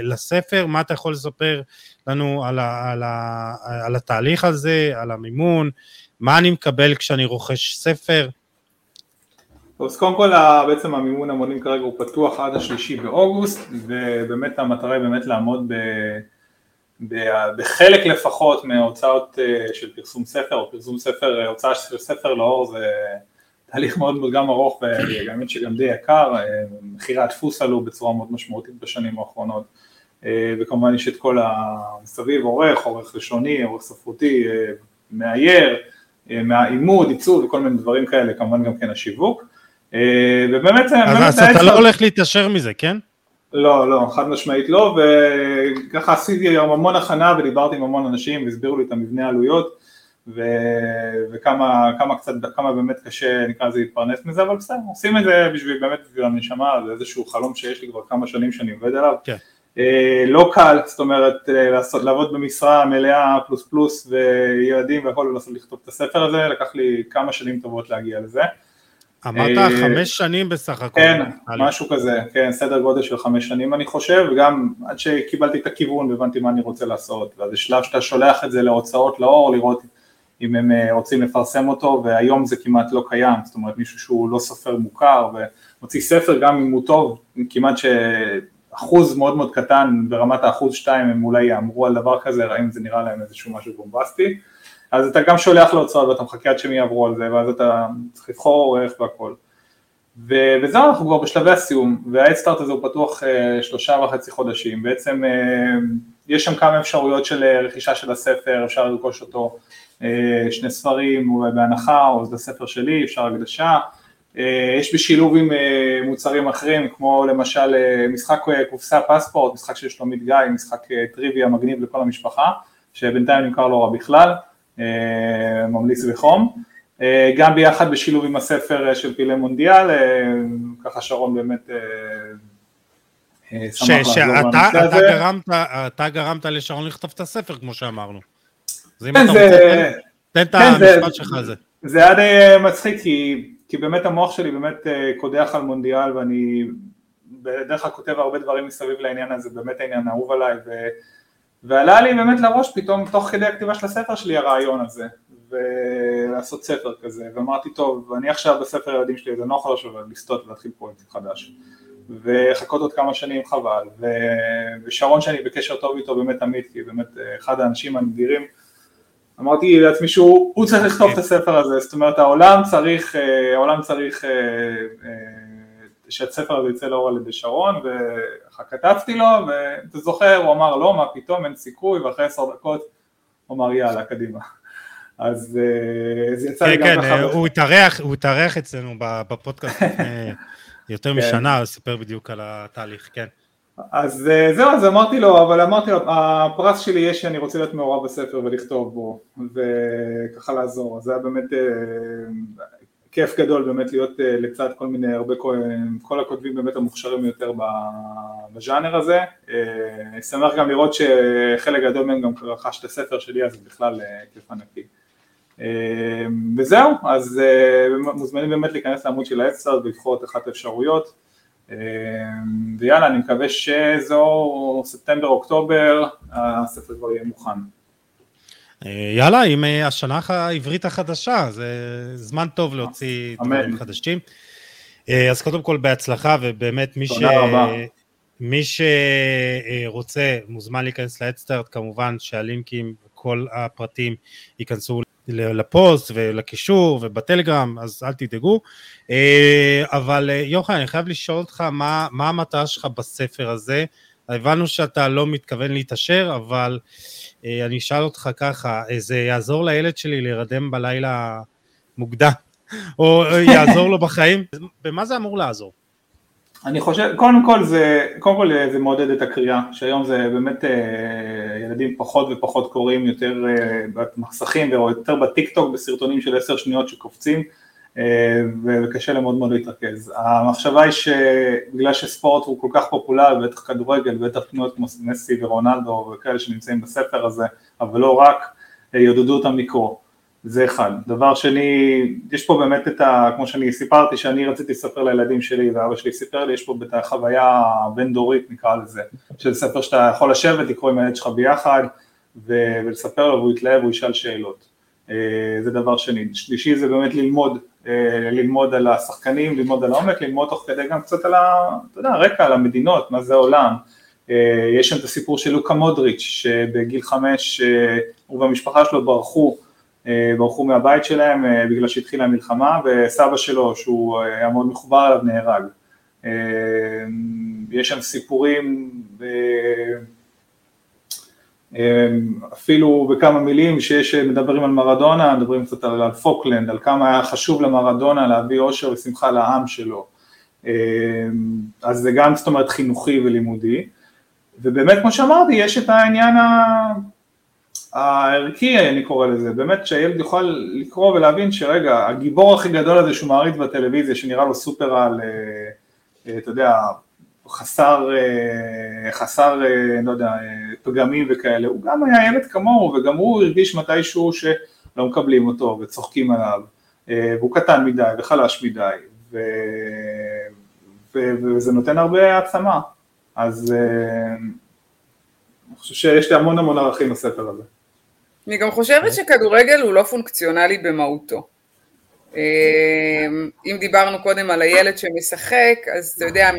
לספר, מה אתה יכול לספר לנו על, ה, על, ה, על התהליך הזה, על המימון, מה אני מקבל כשאני רוכש ספר? אז קודם כל בעצם המימון המונים כרגע הוא פתוח עד השלישי באוגוסט ובאמת המטרה היא באמת לעמוד ב, ב, בחלק לפחות מההוצאות אה, של פרסום ספר או פרסום ספר, הוצאה של ספר לאור זה תהליך מאוד מאוד גם ארוך ובאמת שגם די יקר, אה, מחירי הדפוס עלו בצורה מאוד משמעותית בשנים האחרונות אה, וכמובן יש את כל המסביב, עורך, עורך לשוני, עורך ספרותי, מאייר, מהעימוד, עיצוב וכל מיני דברים כאלה, כמובן גם כן השיווק אה, ובאמת... אז אתה לא הולך להתעשר מזה, כן? לא, לא, חד משמעית לא, וככה עשיתי היום המון הכנה ודיברתי עם המון אנשים והסבירו לי את המבנה העלויות ו... וכמה כמה קצת, כמה באמת קשה נקרא לזה להתפרנס מזה, אבל בסדר, עושים את זה בשביל באמת בשביל הנשמה, זה איזשהו חלום שיש לי כבר כמה שנים שאני עובד עליו. כן. אה, לא קל, זאת אומרת, אה, לעשות, לעבוד במשרה מלאה פלוס פלוס וילדים והכל ולעשות לכתוב את הספר הזה, לקח לי כמה שנים טובות להגיע לזה. אמרת אה, חמש שנים בסך הכל. כן, משהו כזה, כן, סדר גודל של חמש שנים אני חושב, וגם עד שקיבלתי את הכיוון והבנתי מה אני רוצה לעשות, ואז יש שלב שאתה שולח את זה להוצאות לאור, לראות אם הם רוצים לפרסם אותו, והיום זה כמעט לא קיים, זאת אומרת מישהו שהוא לא סופר מוכר ומוציא ספר גם אם הוא טוב, כמעט שאחוז מאוד מאוד קטן ברמת האחוז שתיים הם אולי יאמרו על דבר כזה, האם זה נראה להם איזשהו משהו בומבסטי. אז אתה גם שולח להוצאות ואתה מחכה עד שהם יעברו על זה, ואז אתה צריך לבחור עורך והכל. ו- וזהו, אנחנו כבר בשלבי הסיום, וההדסטארט הזה הוא פתוח uh, שלושה וחצי חודשים, בעצם uh, יש שם כמה אפשרויות של uh, רכישה של הספר, אפשר לרכוש אותו, uh, שני ספרים אולי בהנחה, או זה הספר שלי, אפשר הקדשה, יש בשילוב עם uh, מוצרים אחרים, כמו למשל uh, משחק קופסה פספורט, משחק של שלומית גיא, משחק טריוויה מגניב לכל המשפחה, שבינתיים נמכר לא רע בכלל, אה, ממליץ בחום. אה, גם ביחד בשילוב עם הספר של פילי מונדיאל, אה, ככה שרון באמת שמח לעזור בנושא הזה. גרמת, אתה גרמת לשרון לכתוב את הספר כמו שאמרנו. אז אם כן, אתה רוצה, תן את כן, המשפט שלך על זה. זה היה די מצחיק כי, כי באמת המוח שלי באמת קודח על מונדיאל ואני בדרך כלל כותב הרבה דברים מסביב לעניין הזה, באמת העניין אהוב עליי ו... ועלה לי באמת לראש פתאום תוך כדי הכתיבה של הספר שלי הרעיון הזה ולעשות ספר כזה ואמרתי טוב אני עכשיו בספר הילדים שלי זה נוח עכשיו לסטות ולהתחיל פרויקט חדש וחכות עוד כמה שנים חבל. ו... ושרון שאני בקשר טוב איתו באמת תמיד כי באמת אחד האנשים הנדירים אמרתי לעצמי שהוא צריך לכתוב את הספר הזה זאת אומרת העולם צריך העולם צריך שהספר הזה יצא לאור על ידי שרון וככה כתבתי לו ואתה זוכר הוא אמר לא מה פתאום אין סיכוי ואחרי עשר דקות הוא אמר יאללה קדימה אז אה, זה יצא לי גם ככה. כן, כן, הוא התארח אצלנו בפודקאסט יותר כן. משנה, הוא סיפר בדיוק על התהליך, כן. אז אה, זהו, אז אמרתי לו, אבל אמרתי לו, הפרס שלי יש שאני רוצה להיות מעורב בספר ולכתוב בו, וככה לעזור, אז זה היה באמת, אה, כיף גדול באמת להיות אה, לצד כל מיני, הרבה, כל הכותבים באמת המוכשרים יותר בז'אנר הזה. שמח גם לראות שחלק גדול מהם גם רכש את הספר שלי, אז בכלל כיף ענקי. וזהו, אז מוזמנים באמת להיכנס לעמוד של האדסטארט ולבחור את אחת האפשרויות. ויאללה, אני מקווה שזו ספטמבר-אוקטובר, הספר כבר יהיה מוכן. אה, יאללה, עם אה, השנה העברית החדשה, זה זמן טוב להוציא דברים חדשים. אה, אז קודם כל בהצלחה, ובאמת מי, ש... מי שרוצה מוזמן להיכנס לאדסטארט, כמובן שהלינקים, כל הפרטים ייכנסו לפוסט ולקישור ובטלגרם, אז אל תדאגו. אבל יוחנן, אני חייב לשאול אותך מה, מה המטרה שלך בספר הזה. הבנו שאתה לא מתכוון להתעשר, אבל אה, אני אשאל אותך ככה, אה, זה יעזור לילד שלי להירדם בלילה מוקדם, או יעזור לו בחיים? במה זה אמור לעזור? אני חושב, קודם כל זה, קודם כל זה מעודד את הקריאה, שהיום זה באמת אה, ילדים פחות ופחות קוראים יותר במסכים ויותר בטיק טוק בסרטונים של עשר שניות שקופצים וקשה להם מאוד מאוד להתרכז. המחשבה היא שבגלל שספורט הוא כל כך פופולרי, בטח כדורגל, בטח תנועות כמו מסי ורונלדו וכאלה שנמצאים בספר הזה, אבל לא רק, יעודדו אותם לקרוא. זה אחד. דבר שני, יש פה באמת את ה... כמו שאני סיפרתי, שאני רציתי לספר לילדים שלי ואבא שלי סיפר לי, יש פה את החוויה הבין-דורית נקרא לזה, שזה ספר שאתה יכול לשבת, לקרוא עם הילד שלך ביחד ולספר לו והוא יתלהב, הוא ישאל שאלות. אה, זה דבר שני. שלישי זה באמת ללמוד, אה, ללמוד על השחקנים, ללמוד על העומק, ללמוד תוך כדי גם קצת על ה... אתה יודע, הרקע, על המדינות, מה זה העולם. אה, יש שם את הסיפור של לוקה מודריץ', שבגיל חמש הוא והמשפחה שלו ברחו, ברחו מהבית שלהם בגלל שהתחילה המלחמה, וסבא שלו, שהוא היה מאוד מחובר אליו, נהרג. יש שם סיפורים אפילו בכמה מילים שיש, מדברים על מרדונה, מדברים קצת על, על פוקלנד, על כמה היה חשוב למרדונה להביא אושר ושמחה לעם שלו. אז זה גם זאת אומרת חינוכי ולימודי, ובאמת כמו שאמרתי, יש את העניין הערכי אני קורא לזה, באמת שהילד יוכל לקרוא ולהבין שרגע, הגיבור הכי גדול הזה שהוא מעריץ בטלוויזיה, שנראה לו סופר על, אה, אה, אתה יודע, חסר, אה, חסר, לא יודע, פגמים וכאלה, הוא גם היה ילד כמוהו וגם הוא הרגיש מתישהו שלא מקבלים אותו וצוחקים עליו, והוא קטן מדי וחלש מדי, ו... ו... וזה נותן הרבה העצמה, אז אני חושב שיש לי המון המון ערכים בספר הזה. אני גם חושבת שכדורגל הוא לא פונקציונלי במהותו. אם דיברנו קודם על הילד שמשחק, אז אתה יודע,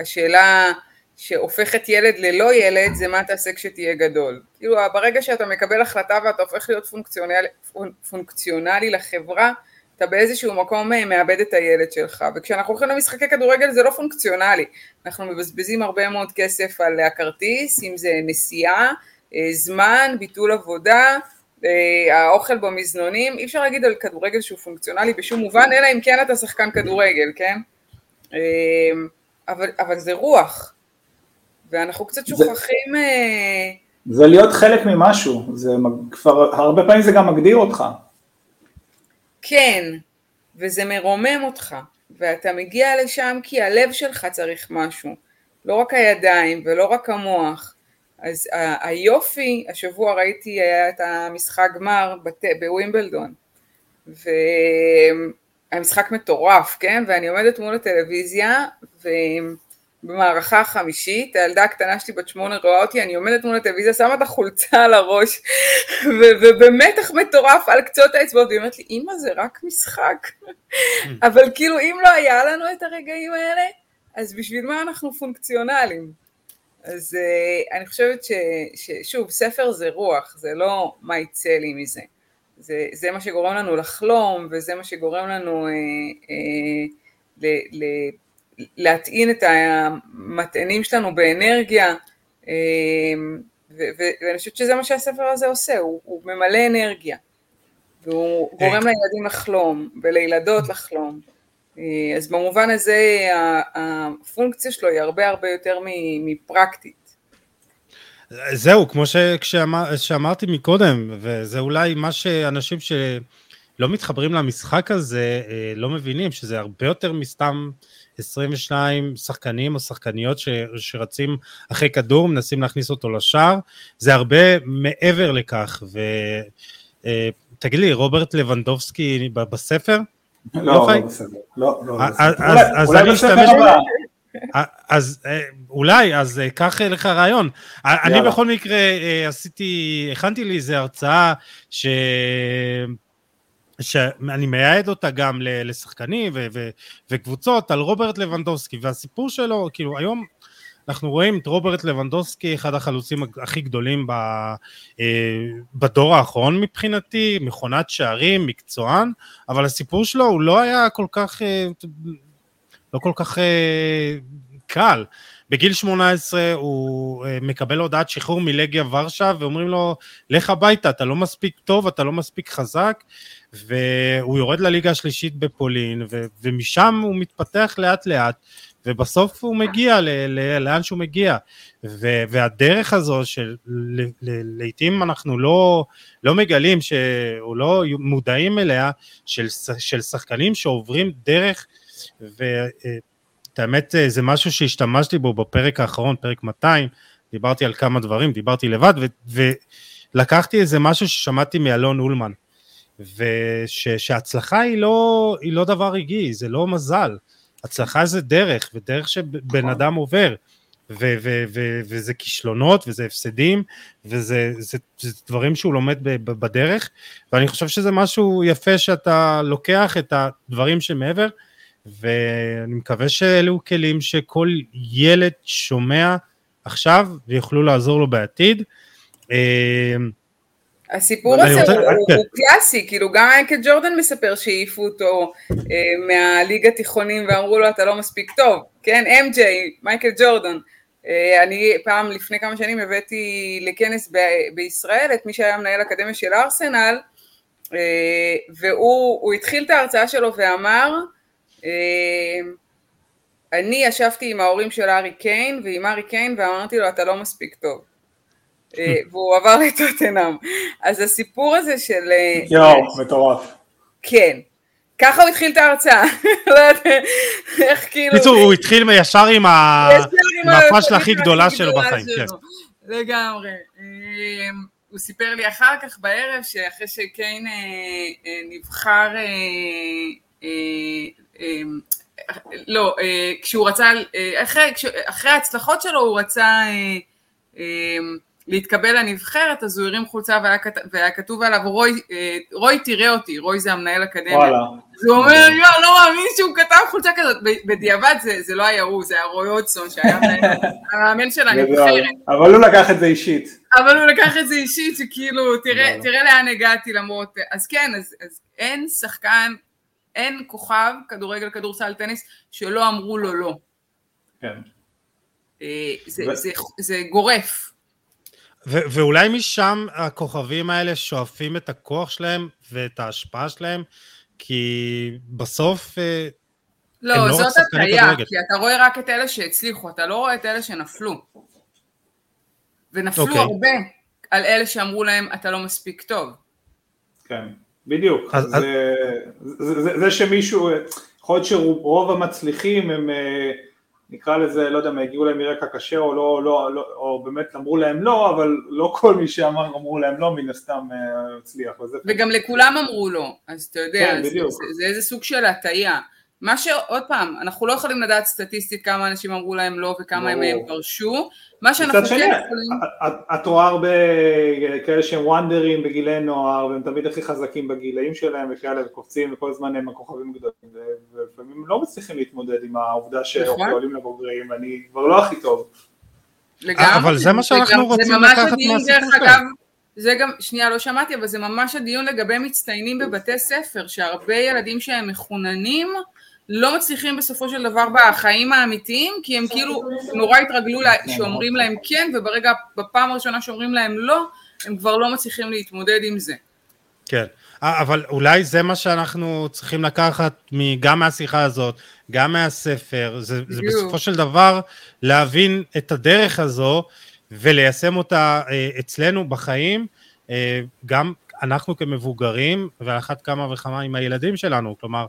השאלה שהופכת ילד ללא ילד זה מה תעשה כשתהיה גדול. כאילו ברגע שאתה מקבל החלטה ואתה הופך להיות פונקציונלי, פונקציונלי לחברה, אתה באיזשהו מקום אה, מאבד את הילד שלך, וכשאנחנו הולכים למשחקי כדורגל זה לא פונקציונלי, אנחנו מבזבזים הרבה מאוד כסף על הכרטיס, אם זה נסיעה, אה, זמן, ביטול עבודה, אה, האוכל במזנונים, אי אפשר להגיד על כדורגל שהוא פונקציונלי בשום מובן, אלא אם כן אתה שחקן כדורגל, כן? אבל, אבל זה רוח, ואנחנו קצת שוכחים... זה, אה, זה להיות חלק ממשהו, זה כבר, הרבה פעמים זה גם מגדיר אותך. כן, וזה מרומם אותך, ואתה מגיע לשם כי הלב שלך צריך משהו, לא רק הידיים ולא רק המוח. אז ה- היופי, השבוע ראיתי היה את המשחק גמר בת... בווימבלדון, והמשחק מטורף, כן? ואני עומדת מול הטלוויזיה, ובמערכה החמישית, הילדה הקטנה שלי בת שמונה רואה אותי, אני עומדת מול הטלוויזיה, שמה את החולצה על הראש, ובמתח מטורף על קצות האצבעות, והיא אומרת לי, אמא זה רק משחק. אבל כאילו, אם לא היה לנו את הרגעים האלה, אז בשביל מה אנחנו פונקציונליים? אז uh, אני חושבת ש, ששוב, ספר זה רוח, זה לא מה יצא לי מזה. זה, זה מה שגורם לנו לחלום, וזה מה שגורם לנו uh, uh, ל, ל, להטעין את המטענים שלנו באנרגיה, אמ, ואני חושבת שזה מה שהספר הזה עושה, הוא, הוא ממלא אנרגיה, והוא גורם לילדים לחלום, ולילדות לחלום. אה, אז במובן הזה הפונקציה שלו היא הרבה הרבה יותר מפרקטית. זהו, כמו שאמר, שאמרתי מקודם, וזה אולי מה שאנשים שלא מתחברים למשחק הזה אה, לא מבינים, שזה הרבה יותר מסתם 22 שחקנים או שחקניות ש, שרצים אחרי כדור, מנסים להכניס אותו לשער, זה הרבה מעבר לכך, ותגיד אה, לי, רוברט לבנדובסקי בספר? לא, לא, לא בסדר, לא, לא אז אני אשתמש ב... אז אה, אולי, אז אה, קח לך רעיון. אני בכל מקרה עשיתי, הכנתי לי איזה הרצאה ש... שאני מייעד אותה גם לשחקנים ו- ו- וקבוצות על רוברט לבנדובסקי והסיפור שלו כאילו היום אנחנו רואים את רוברט לבנדובסקי אחד החלוצים הכי גדולים ב- אה, בדור האחרון מבחינתי מכונת שערים מקצוען אבל הסיפור שלו הוא לא היה כל כך אה, לא כל כך אה, קל. בגיל 18 הוא מקבל הודעת שחרור מלגיה ורשה ואומרים לו לך הביתה אתה לא מספיק טוב אתה לא מספיק חזק. והוא יורד לליגה השלישית בפולין, ו- ומשם הוא מתפתח לאט לאט, ובסוף הוא מגיע ל- ל- לאן שהוא מגיע. ו- והדרך הזו של לעיתים אנחנו לא, לא מגלים, או לא מודעים אליה, של, של שחקנים שעוברים דרך, ואת האמת זה משהו שהשתמשתי בו בפרק האחרון, פרק 200, דיברתי על כמה דברים, דיברתי לבד, ו- ולקחתי איזה משהו ששמעתי מאלון אולמן. ושהצלחה היא לא, היא לא דבר רגעי, זה לא מזל. הצלחה זה דרך, ודרך שבן נכון. אדם עובר. ו- ו- ו- וזה כישלונות וזה הפסדים וזה זה, זה דברים שהוא לומד ב- בדרך ואני חושב שזה משהו יפה שאתה לוקח את הדברים שמעבר ואני מקווה שאלו כלים שכל ילד שומע עכשיו ויוכלו לעזור לו בעתיד. הסיפור הזה רוצה... הוא, הוא, הוא קלאסי, כאילו גם מייקל ג'ורדן מספר שהעיפו אותו אה, מהליגה תיכונים ואמרו לו אתה לא מספיק טוב, כן, MJ, מייקל ג'ורדן. אה, אני פעם לפני כמה שנים הבאתי לכנס ב- בישראל את מי שהיה מנהל אקדמיה של ארסנל, אה, והוא התחיל את ההרצאה שלו ואמר, אה, אני ישבתי עם ההורים של ארי קיין ועם ארי קיין ואמרתי לו אתה לא מספיק טוב. והוא עבר לטוטנאם. אז הסיפור הזה של... יואו, מטורף. כן. ככה הוא התחיל את ההרצאה, לא יודעת איך כאילו... בקיצור, הוא התחיל ישר עם הפאשלה הכי גדולה שלו בחיים, כן. לגמרי. אמ, הוא סיפר לי אחר כך בערב שאחרי שקיין אה, אה, נבחר, אה, לא, כשהוא רצה, אחרי ההצלחות שלו הוא רצה אמ, להתקבל לנבחרת, אז הוא הרים חולצה והיה, כת... והיה כתוב עליו, רוי, אה, רוי תראה אותי, רוי זה המנהל אקדמיה. וואלה. אז הוא אומר, יואו, לא מאמין שהוא כתב חולצה כזאת. בדיעבד זה, זה לא היה הוא, זה היה רוי הודסון, שהיה המאמן של הנבחרת. אבל הוא לקח את זה אישית. אבל הוא לקח את זה אישית, שכאילו, תראה, תראה לאן הגעתי למרות... אז כן, אז, אז אין שחקן, אין כוכב, כדורגל, כדורסל, טניס, שלא אמרו לו לא. כן. אה, זה, ו... זה, זה גורף. ו- ואולי משם הכוכבים האלה שואפים את הכוח שלהם ואת ההשפעה שלהם, כי בסוף אה, לא, הם לא זאת הטעיה, כי אתה רואה רק את אלה שהצליחו, אתה לא רואה את אלה שנפלו. ונפלו okay. אוקיי. הרבה על אלה שאמרו להם, אתה לא מספיק טוב. כן, בדיוק. אז, זה, אז... זה, זה, זה שמישהו, יכול להיות שרוב המצליחים הם... נקרא לזה, לא יודע הגיעו להם מרקע קשה או לא, לא, לא, או באמת אמרו להם לא, אבל לא כל מי שאמר אמרו להם לא, מן הסתם אה, הצליח. וגם לכולם אמרו לא, אז אתה יודע, כן, זה, זה, זה איזה סוג של הטעיה. מה שעוד פעם, אנחנו לא יכולים לדעת סטטיסטית כמה אנשים אמרו להם לא וכמה הם פרשו, מה שאנחנו כן יכולים... את רואה הרבה כאלה שהם וונדרים בגילי נוער והם תמיד הכי חזקים בגילאים שלהם וכאלה וקופצים וכל הזמן הם הכוכבים גדולים ולפעמים לא מצליחים להתמודד עם העובדה שעולים נכון. לבוגרים ואני כבר לא הכי טוב. לגמרי. אבל זה מה שאנחנו רוצים לקחת מהסיפור שלהם. זה גם, שנייה לא שמעתי, אבל זה ממש הדיון לגבי מצטיינים בבתי ספר, שהרבה ילדים שהם מחוננים, לא מצליחים בסופו של דבר בחיים האמיתיים, כי הם כאילו נורא התרגלו לה, שאומרים להם כן, וברגע, בפעם הראשונה שאומרים להם לא, הם כבר לא מצליחים להתמודד עם זה. כן, אבל אולי זה מה שאנחנו צריכים לקחת גם מהשיחה הזאת, גם מהספר, זה, זה בסופו של דבר להבין את הדרך הזו וליישם אותה אה, אצלנו בחיים, אה, גם אנחנו כמבוגרים, ועל אחת כמה וכמה עם הילדים שלנו, כלומר,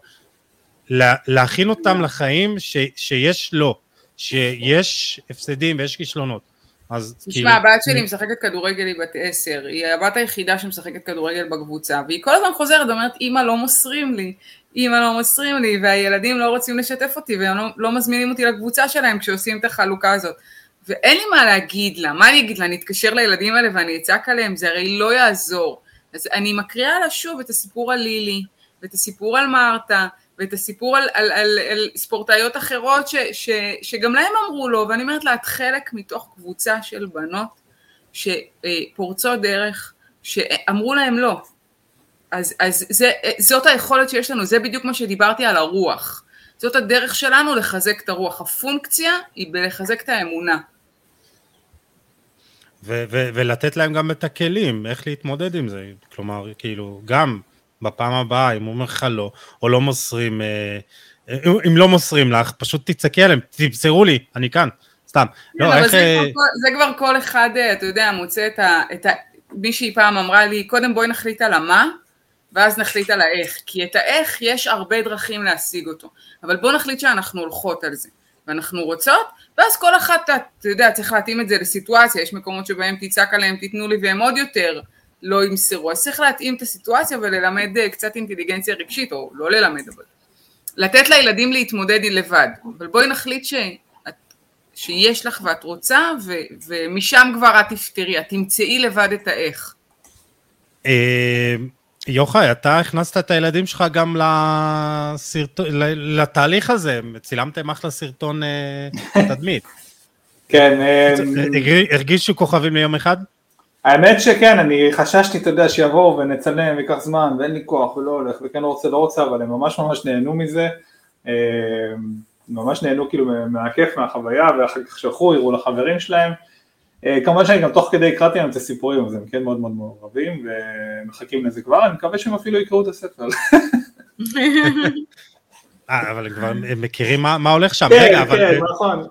להכין אותם לחיים ש, שיש לו, שיש הפסדים ויש כישלונות. אז תשמע, כאילו... הבת שלי משחקת כדורגל, היא בת עשר, היא הבת היחידה שמשחקת כדורגל בקבוצה, והיא כל הזמן חוזרת ואומרת, אמא לא מוסרים לי, אמא לא מוסרים לי, והילדים לא רוצים לשתף אותי, והם לא, לא מזמינים אותי לקבוצה שלהם כשעושים את החלוקה הזאת. ואין לי מה להגיד לה, מה אני אגיד לה, אני אתקשר לילדים האלה ואני אצעק עליהם, זה הרי לא יעזור. אז אני מקריאה לה שוב את הסיפור על לילי, ואת הסיפור על מרתה, ואת הסיפור על, על, על, על ספורטאיות אחרות ש, ש, שגם להם אמרו לו, ואני אומרת לה, את חלק מתוך קבוצה של בנות שפורצות דרך, שאמרו להם לא. אז, אז זה, זאת היכולת שיש לנו, זה בדיוק מה שדיברתי על הרוח. זאת הדרך שלנו לחזק את הרוח. הפונקציה היא בלחזק את האמונה. ו- ו- ולתת להם גם את הכלים, איך להתמודד עם זה. כלומר, כאילו, גם בפעם הבאה, אם הוא אומר לך לא, או לא מוסרים, אה, אם לא מוסרים לך, פשוט תצעקי עליהם, תמסרו לי, אני כאן, סתם. לא, כן, איך... זה, אה, כבר, זה כבר כל אחד, אה, אתה יודע, מוצא את ה... את ה... מישהי פעם אמרה לי, קודם בואי נחליט על המה, ואז נחליט על האיך, כי את האיך יש הרבה דרכים להשיג אותו, אבל בואו נחליט שאנחנו הולכות על זה, ואנחנו רוצות, ואז כל אחת, אתה יודע, צריך להתאים את זה לסיטואציה, יש מקומות שבהם תצעק עליהם, תיתנו לי, והם עוד יותר לא ימסרו. אז צריך להתאים את הסיטואציה וללמד קצת אינטליגנציה רגשית, או לא ללמד, אבל לתת לילדים להתמודד לבד. אבל בואי נחליט ש... שיש לך ואת רוצה, ו... ומשם כבר את תפתרי, את תמצאי לבד את האיך. יוחאי, אתה הכנסת את הילדים שלך גם לסרט... לתהליך הזה, צילמתם אחלה סרטון תדמית. כן. הרגישו כוכבים ליום אחד? האמת שכן, אני חששתי, אתה יודע, שיבואו ונצלם ויקח זמן ואין לי כוח ולא הולך וכן לא רוצה, לא רוצה, אבל הם ממש ממש נהנו מזה. ממש נהנו כאילו מהכיף, מהחוויה, ואחר כך שלחו, הראו לחברים שלהם. כמובן שאני גם תוך כדי הקראתי להם את הסיפורים, אז הם כן מאוד מאוד מעורבים ומחכים לזה כבר, אני מקווה שהם אפילו יקראו את הספר. אה, אבל הם כבר מכירים מה הולך שם, כן, רגע, אבל... כן, נכון.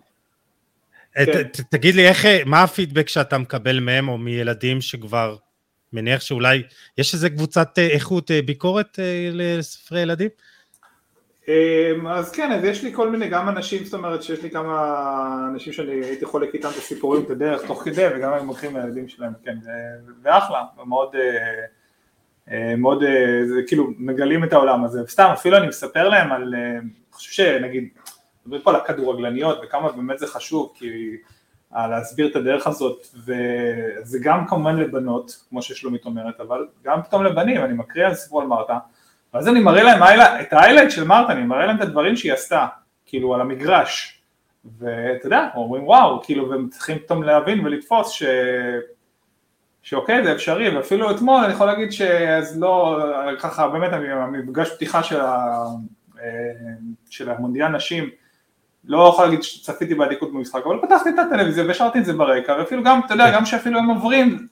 כן. תגיד לי, איך, מה הפידבק שאתה מקבל מהם או מילדים שכבר, מניח שאולי, יש איזה קבוצת איכות ביקורת לספרי ילדים? אז כן, אז יש לי כל מיני, גם אנשים, זאת אומרת שיש לי כמה אנשים שאני הייתי חולק איתם את הסיפורים, את הדרך, תוך כדי, וגם הם הולכים לילדים שלהם, כן, ואחלה, מאוד, מאוד, זה כאילו מגלים את העולם הזה, סתם, אפילו אני מספר להם על, אני חושב שנגיד, מדברים פה על הכדורגלניות וכמה באמת זה חשוב, כי להסביר את הדרך הזאת, וזה גם כמובן לבנות, כמו ששלומית אומרת, אבל גם פתאום לבנים, אני מקריא על סיפור על מרתה, ואז אני מראה להם את האיילייט של מרתה, אני מראה להם את הדברים שהיא עשתה, כאילו על המגרש, ואתה יודע, אומרים וואו, כאילו, והם צריכים פתאום להבין ולתפוס ש... שאוקיי, זה אפשרי, ואפילו אתמול אני יכול להגיד שאז לא, ככה באמת המפגש פתיחה של, ה... של המונדיאל נשים, לא יכול להגיד שצפיתי באדיקות במשחק, אבל פתחתי את הטלוויזיה והשארתי את זה ברקע, ואפילו גם, אתה יודע, גם שאפילו הם עוברים,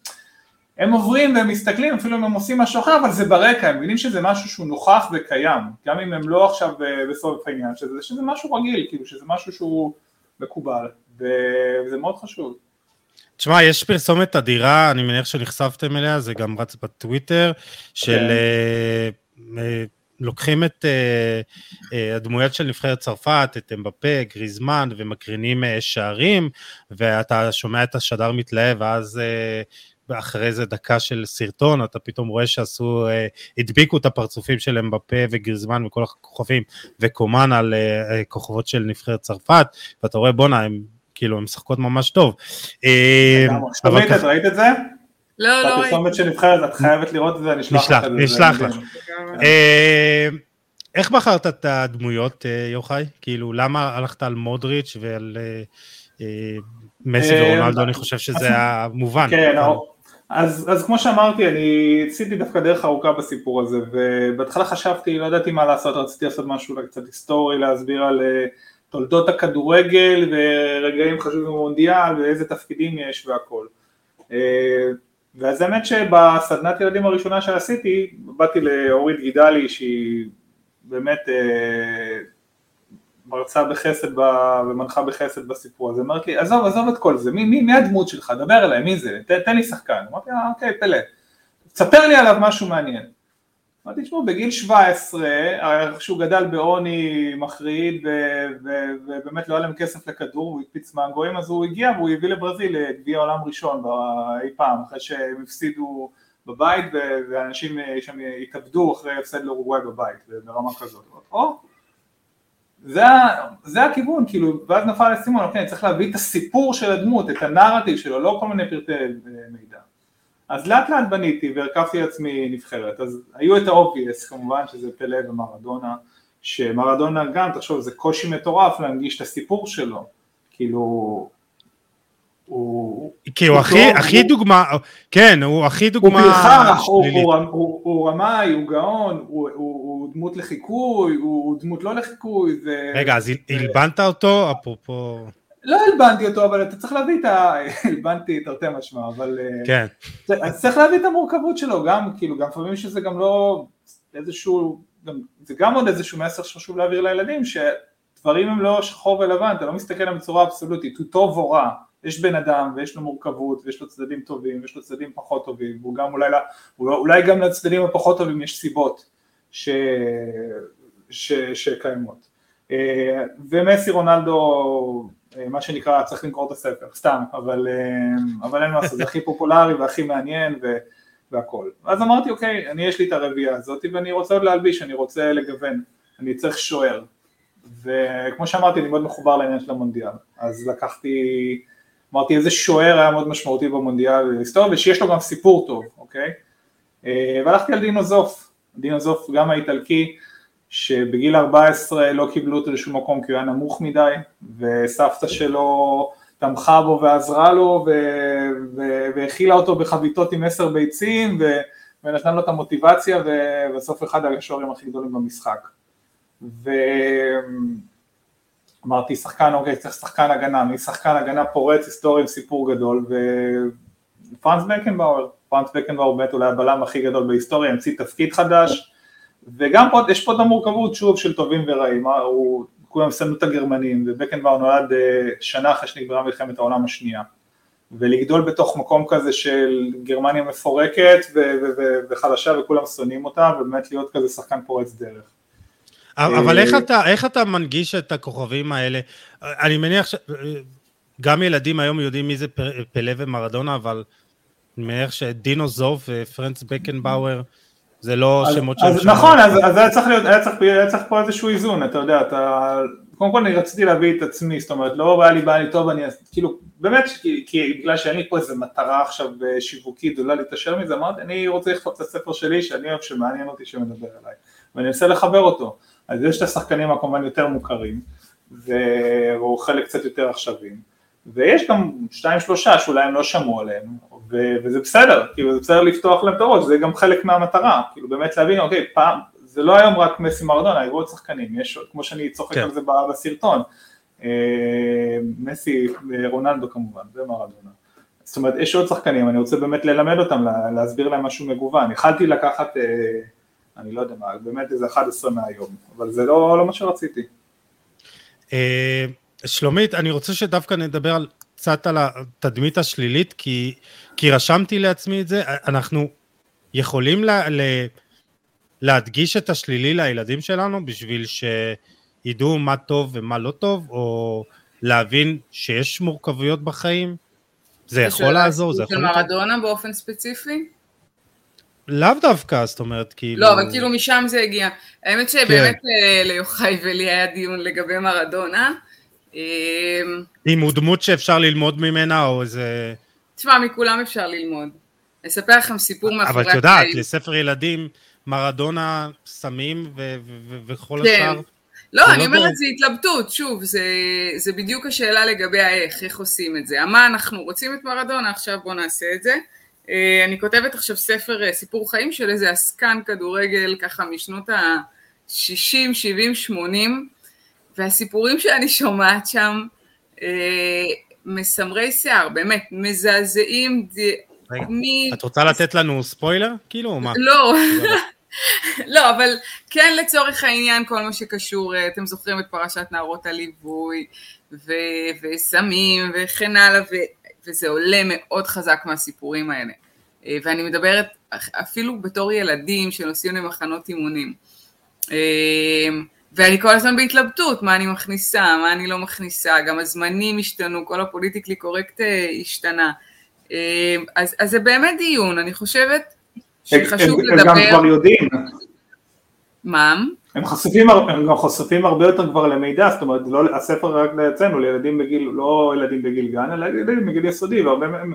הם עוברים והם מסתכלים, אפילו אם הם עושים משהו אחר, אבל זה ברקע, הם מבינים שזה משהו שהוא נוכח וקיים, גם אם הם לא עכשיו בסוף העניין, שזה, שזה משהו רגיל, כאילו, שזה משהו שהוא מקובל, וזה מאוד חשוב. תשמע, יש פרסומת אדירה, אני מניח שנחשפתם אליה, זה גם רץ בטוויטר, של... כן. לוקחים את uh, uh, הדמויות של נבחרת צרפת, את אמבפה, גריזמן, ומקרינים uh, שערים, ואתה שומע את השדר מתלהב, ואז uh, אחרי איזה דקה של סרטון, אתה פתאום רואה שעשו, uh, הדביקו את הפרצופים של אמבפה וגריזמן וכל הכוכבים, וקומן על uh, כוכבות של נבחרת צרפת, ואתה רואה בואנה, הם כאילו, הם משחקות ממש טוב. שלומית, את ראית את זה? לא, לא ראיתי. הפרסומת שנבחרת, את חייבת לראות את זה, אני אשלח לך את זה. נשלח לך. איך בחרת את הדמויות, יוחאי? כאילו, למה הלכת על מודריץ' ועל מסי ורונלדו? אני חושב שזה המובן. כן, אז, אז כמו שאמרתי, אני עשיתי דווקא דרך ארוכה בסיפור הזה, ובהתחלה חשבתי, לא ידעתי מה לעשות, רציתי לעשות משהו קצת היסטורי, להסביר על תולדות הכדורגל ורגעים חשובים במונדיאל ואיזה תפקידים יש והכל. ואז האמת שבסדנת ילדים הראשונה שעשיתי, באתי לאורית גידלי שהיא באמת אה, מרצה בחסד ומנחה בחסד בסיפור הזה, אמרת לי, עזוב, עזוב את כל זה, מי, מי, מי הדמות שלך, דבר אליי, מי זה, ת, תן לי שחקן, אמרתי, אה, אוקיי, פלא, תספר לי עליו משהו מעניין. אמרתי, תשמעו, בגיל 17, שהוא גדל בעוני מחריד ובאמת לא היה להם כסף לכדור, הוא הקפיץ מנגואים, אז הוא הגיע והוא הביא לברזיל גביע עולם ראשון אי פעם, אחרי שהם הפסידו בבית ואנשים שם התאבדו אחרי הפסד לאורוגוואי בבית, ברמה כזאת. או, זה, הכיוון, כאילו, ואז נפל לי האסימון, אוקיי, צריך להביא את הסיפור של הדמות, את הנרטיב שלו, לא כל מיני פרטי מידע. אז לאט לאט בניתי והרכבתי לעצמי נבחרת, אז היו את ה obvious כמובן שזה פלה ומרדונה, שמרדונה גם, תחשוב, זה קושי מטורף להנגיש את הסיפור שלו, כאילו... הוא... כי הוא הכי, הכי דוגמה, כן, הוא הכי דוגמה הוא פרחח, הוא, רמאי, הוא גאון, הוא, דמות לחיקוי, הוא דמות לא לחיקוי, זה... רגע, אז הלבנת אותו, אפרופו... לא הלבנתי אותו, אבל אתה צריך להביא את ה... הלבנתי תרתי משמע, אבל... כן. אז צריך להביא את המורכבות שלו, גם, כאילו, גם לפעמים שזה גם לא איזשהו... גם, זה גם עוד איזשהו מסר שחשוב להעביר לילדים, שדברים הם לא שחור ולבן, אתה לא מסתכל עליהם בצורה אבסולוטית, הוא טוב או רע, יש בן אדם ויש לו מורכבות ויש לו צדדים טובים ויש לו צדדים פחות טובים, והוא גם אולי, אולי גם לצדדים הפחות טובים יש סיבות ש, ש, שקיימות. ומסי רונלדו מה שנקרא צריך למכור את הספר, סתם, אבל, אבל אין מה לעשות, זה הכי פופולרי והכי מעניין ו, והכל. אז אמרתי, אוקיי, אני יש לי את הרביעייה הזאת ואני רוצה עוד להלביש, אני רוצה לגוון, אני צריך שוער. וכמו שאמרתי, אני מאוד מחובר לעניין של המונדיאל. אז לקחתי, אמרתי איזה שוער היה מאוד משמעותי במונדיאל בהיסטוריה, ושיש לו גם סיפור טוב, אוקיי? אה, והלכתי על דינו זוף, דינו זוף גם האיטלקי, שבגיל 14 לא קיבלו אותו לשום מקום כי הוא היה נמוך מדי, וסבתא שלו תמכה בו ועזרה לו והאכילה אותו בחביתות עם עשר ביצים ו... ונתנה לו את המוטיבציה ובסוף אחד השוערים הכי גדולים במשחק. ואמרתי שחקן אוקיי צריך שחקן הגנה, מי שחקן הגנה פורץ היסטורי עם סיפור גדול ופרנס בקנבאואר, פרנס בקנבאואר באמת אולי הבלם הכי גדול בהיסטוריה, המציא תפקיד חדש וגם פה, יש פה את המורכבות שוב של טובים ורעים, הוא כולם שמו את הגרמנים, ובקנבאואר נולד אה, שנה אחרי שנגמרה מלחמת העולם השנייה. ולגדול בתוך מקום כזה של גרמניה מפורקת וחלשה וכולם שונאים אותה, ובאמת להיות כזה שחקן פורץ דרך. אבל איך אתה, איך אתה מנגיש את הכוכבים האלה? אני מניח שגם ילדים היום יודעים מי זה פלא ומרדונה, אבל אני מניח שדינו זוב ופרנץ בקנבאואר, זה לא אז, שמות אז, נכון, אז, אז היה, צריך להיות, היה, צריך, היה צריך פה איזשהו איזון, אתה יודע, אתה, קודם כל אני רציתי להביא את עצמי, זאת אומרת, לא בא לי, בא לי טוב, אני, כאילו, באמת, כי, כי בגלל שאין לי פה איזה מטרה עכשיו אה, שיווקית גדולה להתעשר מזה, אמרתי, אני רוצה לכתוב את הספר שלי, שאני אוהב, שמעניין אותי, שמדבר אליי, ואני אנסה לחבר אותו. אז יש את השחקנים הכמובן יותר מוכרים, והוא חלק קצת יותר עכשווים, ויש גם שתיים שלושה שאולי הם לא שמעו עליהם, ו- וזה בסדר, כאילו זה בסדר לפתוח להם את הראש, זה גם חלק מהמטרה, כאילו באמת להבין, אוקיי, פעם, זה לא היום רק מסי מרדונה, היו עוד שחקנים, יש, כמו שאני צוחק כן. על זה בסרטון, אה, מסי ורונלדו כמובן, זה מרדונה. זאת אומרת, יש עוד שחקנים, אני רוצה באמת ללמד אותם, להסביר להם משהו מגוון. יכלתי לקחת, אה, אני לא יודע מה, באמת איזה 11 מהיום, אבל זה לא, לא מה שרציתי. אה, שלומית, אני רוצה שדווקא נדבר על קצת על התדמית השלילית, כי, כי רשמתי לעצמי את זה, אנחנו יכולים לה, לה, להדגיש את השלילי לילדים שלנו בשביל שידעו מה טוב ומה לא טוב, או להבין שיש מורכבויות בחיים? זה יכול לעזור, זה יכול... של מרדונה באופן ספציפי? לאו דווקא, זאת אומרת, כאילו... לא, אבל כאילו משם זה הגיע. האמת שבאמת כן. אה, ליוחאי ולי היה דיון לגבי מרדונה. אם הוא דמות שאפשר ללמוד ממנה או איזה... תשמע, מכולם אפשר ללמוד. אספר לכם סיפור מאחורי הקלעים. אבל את יודעת, לספר ילדים, מרדונה, סמים וכל כן. השאר. לא, אני לא אומרת, זה התלבטות, שוב, זה, זה בדיוק השאלה לגבי האיך, איך עושים את זה. מה אנחנו רוצים את מרדונה, עכשיו בואו נעשה את זה. אה, אני כותבת עכשיו ספר, אה, סיפור חיים של איזה עסקן כדורגל, ככה משנות ה-60, 70, 80, והסיפורים שאני שומעת שם אה, מסמרי שיער, באמת, מזעזעים. רגע, מ... את רוצה לתת לנו ספוילר? כאילו, או מה? לא. לא, אבל כן לצורך העניין כל מה שקשור, אה, אתם זוכרים את פרשת נערות הליווי ו- וסמים וכן הלאה, ו- וזה עולה מאוד חזק מהסיפורים האלה. אה, ואני מדברת אפילו בתור ילדים שנוסעים למחנות אימונים. אה, ואני כל הזמן בהתלבטות, מה אני מכניסה, מה אני לא מכניסה, גם הזמנים השתנו, כל הפוליטיקלי קורקט אה, השתנה. אה, אז, אז זה באמת דיון, אני חושבת שחשוב הם, לדבר... הם גם כבר יודעים. מה? הם חשופים, הם גם חשופים הרבה יותר כבר למידע, זאת אומרת, לא, הספר רק אצלנו, לילדים בגיל, לא ילדים בגיל גן, אלא ילדים בגיל יסודי, והרבה מהם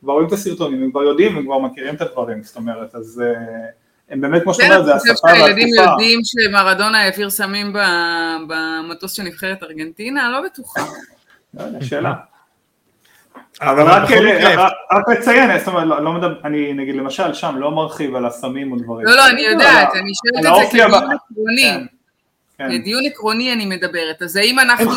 כבר רואים את הסרטונים, הם כבר יודעים, הם כבר מכירים את הדברים, זאת אומרת, אז... Uh, הם באמת, כמו שאתה אומר, זה השפה והתקופה. הילדים יודעים שמרדונה העביר סמים במטוס של נבחרת ארגנטינה? לא בטוחה. לא יודע, שאלה. אבל רק לציין, זאת אומרת, לא, לא מדבר, אני נגיד למשל שם לא מרחיב על הסמים ודברים. לא, לא, אני יודעת, אני שואלת את זה כדיון עקרוני. כן, כן. לדיון עקרוני אני מדברת, אז האם אנחנו...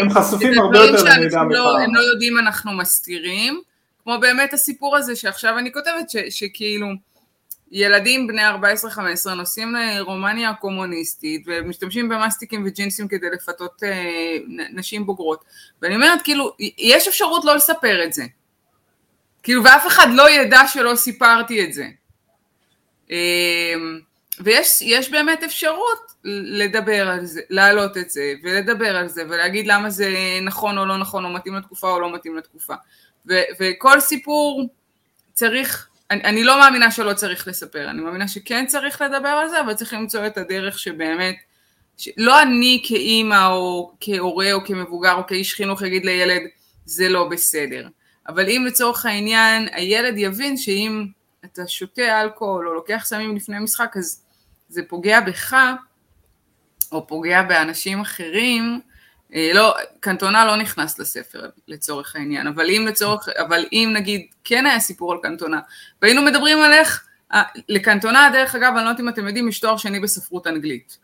הם חשופים הרבה יותר למידע מפעם. הם לא יודעים, אנחנו מסתירים, כמו באמת הסיפור הזה שעכשיו אני כותבת, שכאילו... ילדים בני 14-15 נוסעים לרומניה הקומוניסטית ומשתמשים במאסטיקים וג'ינסים כדי לפתות אה, נשים בוגרות. ואני אומרת כאילו יש אפשרות לא לספר את זה. כאילו ואף אחד לא ידע שלא סיפרתי את זה. אה, ויש באמת אפשרות לדבר על זה, להעלות את זה ולדבר על זה ולהגיד למה זה נכון או לא נכון או מתאים לתקופה או לא מתאים לתקופה. ו- וכל סיפור צריך אני, אני לא מאמינה שלא צריך לספר, אני מאמינה שכן צריך לדבר על זה, אבל צריך למצוא את הדרך שבאמת, לא אני כאימא או כהורה או כמבוגר או כאיש חינוך יגיד לילד, זה לא בסדר. אבל אם לצורך העניין הילד יבין שאם אתה שותה אלכוהול או לוקח סמים לפני משחק, אז זה פוגע בך או פוגע באנשים אחרים, לא, קנטונה לא נכנס לספר לצורך העניין, אבל אם לצורך, אבל אם נגיד כן היה סיפור על קנטונה, והיינו מדברים על איך, אה, לקנטונה דרך אגב, אני לא יודעת אם אתם יודעים, יש תואר שני בספרות אנגלית,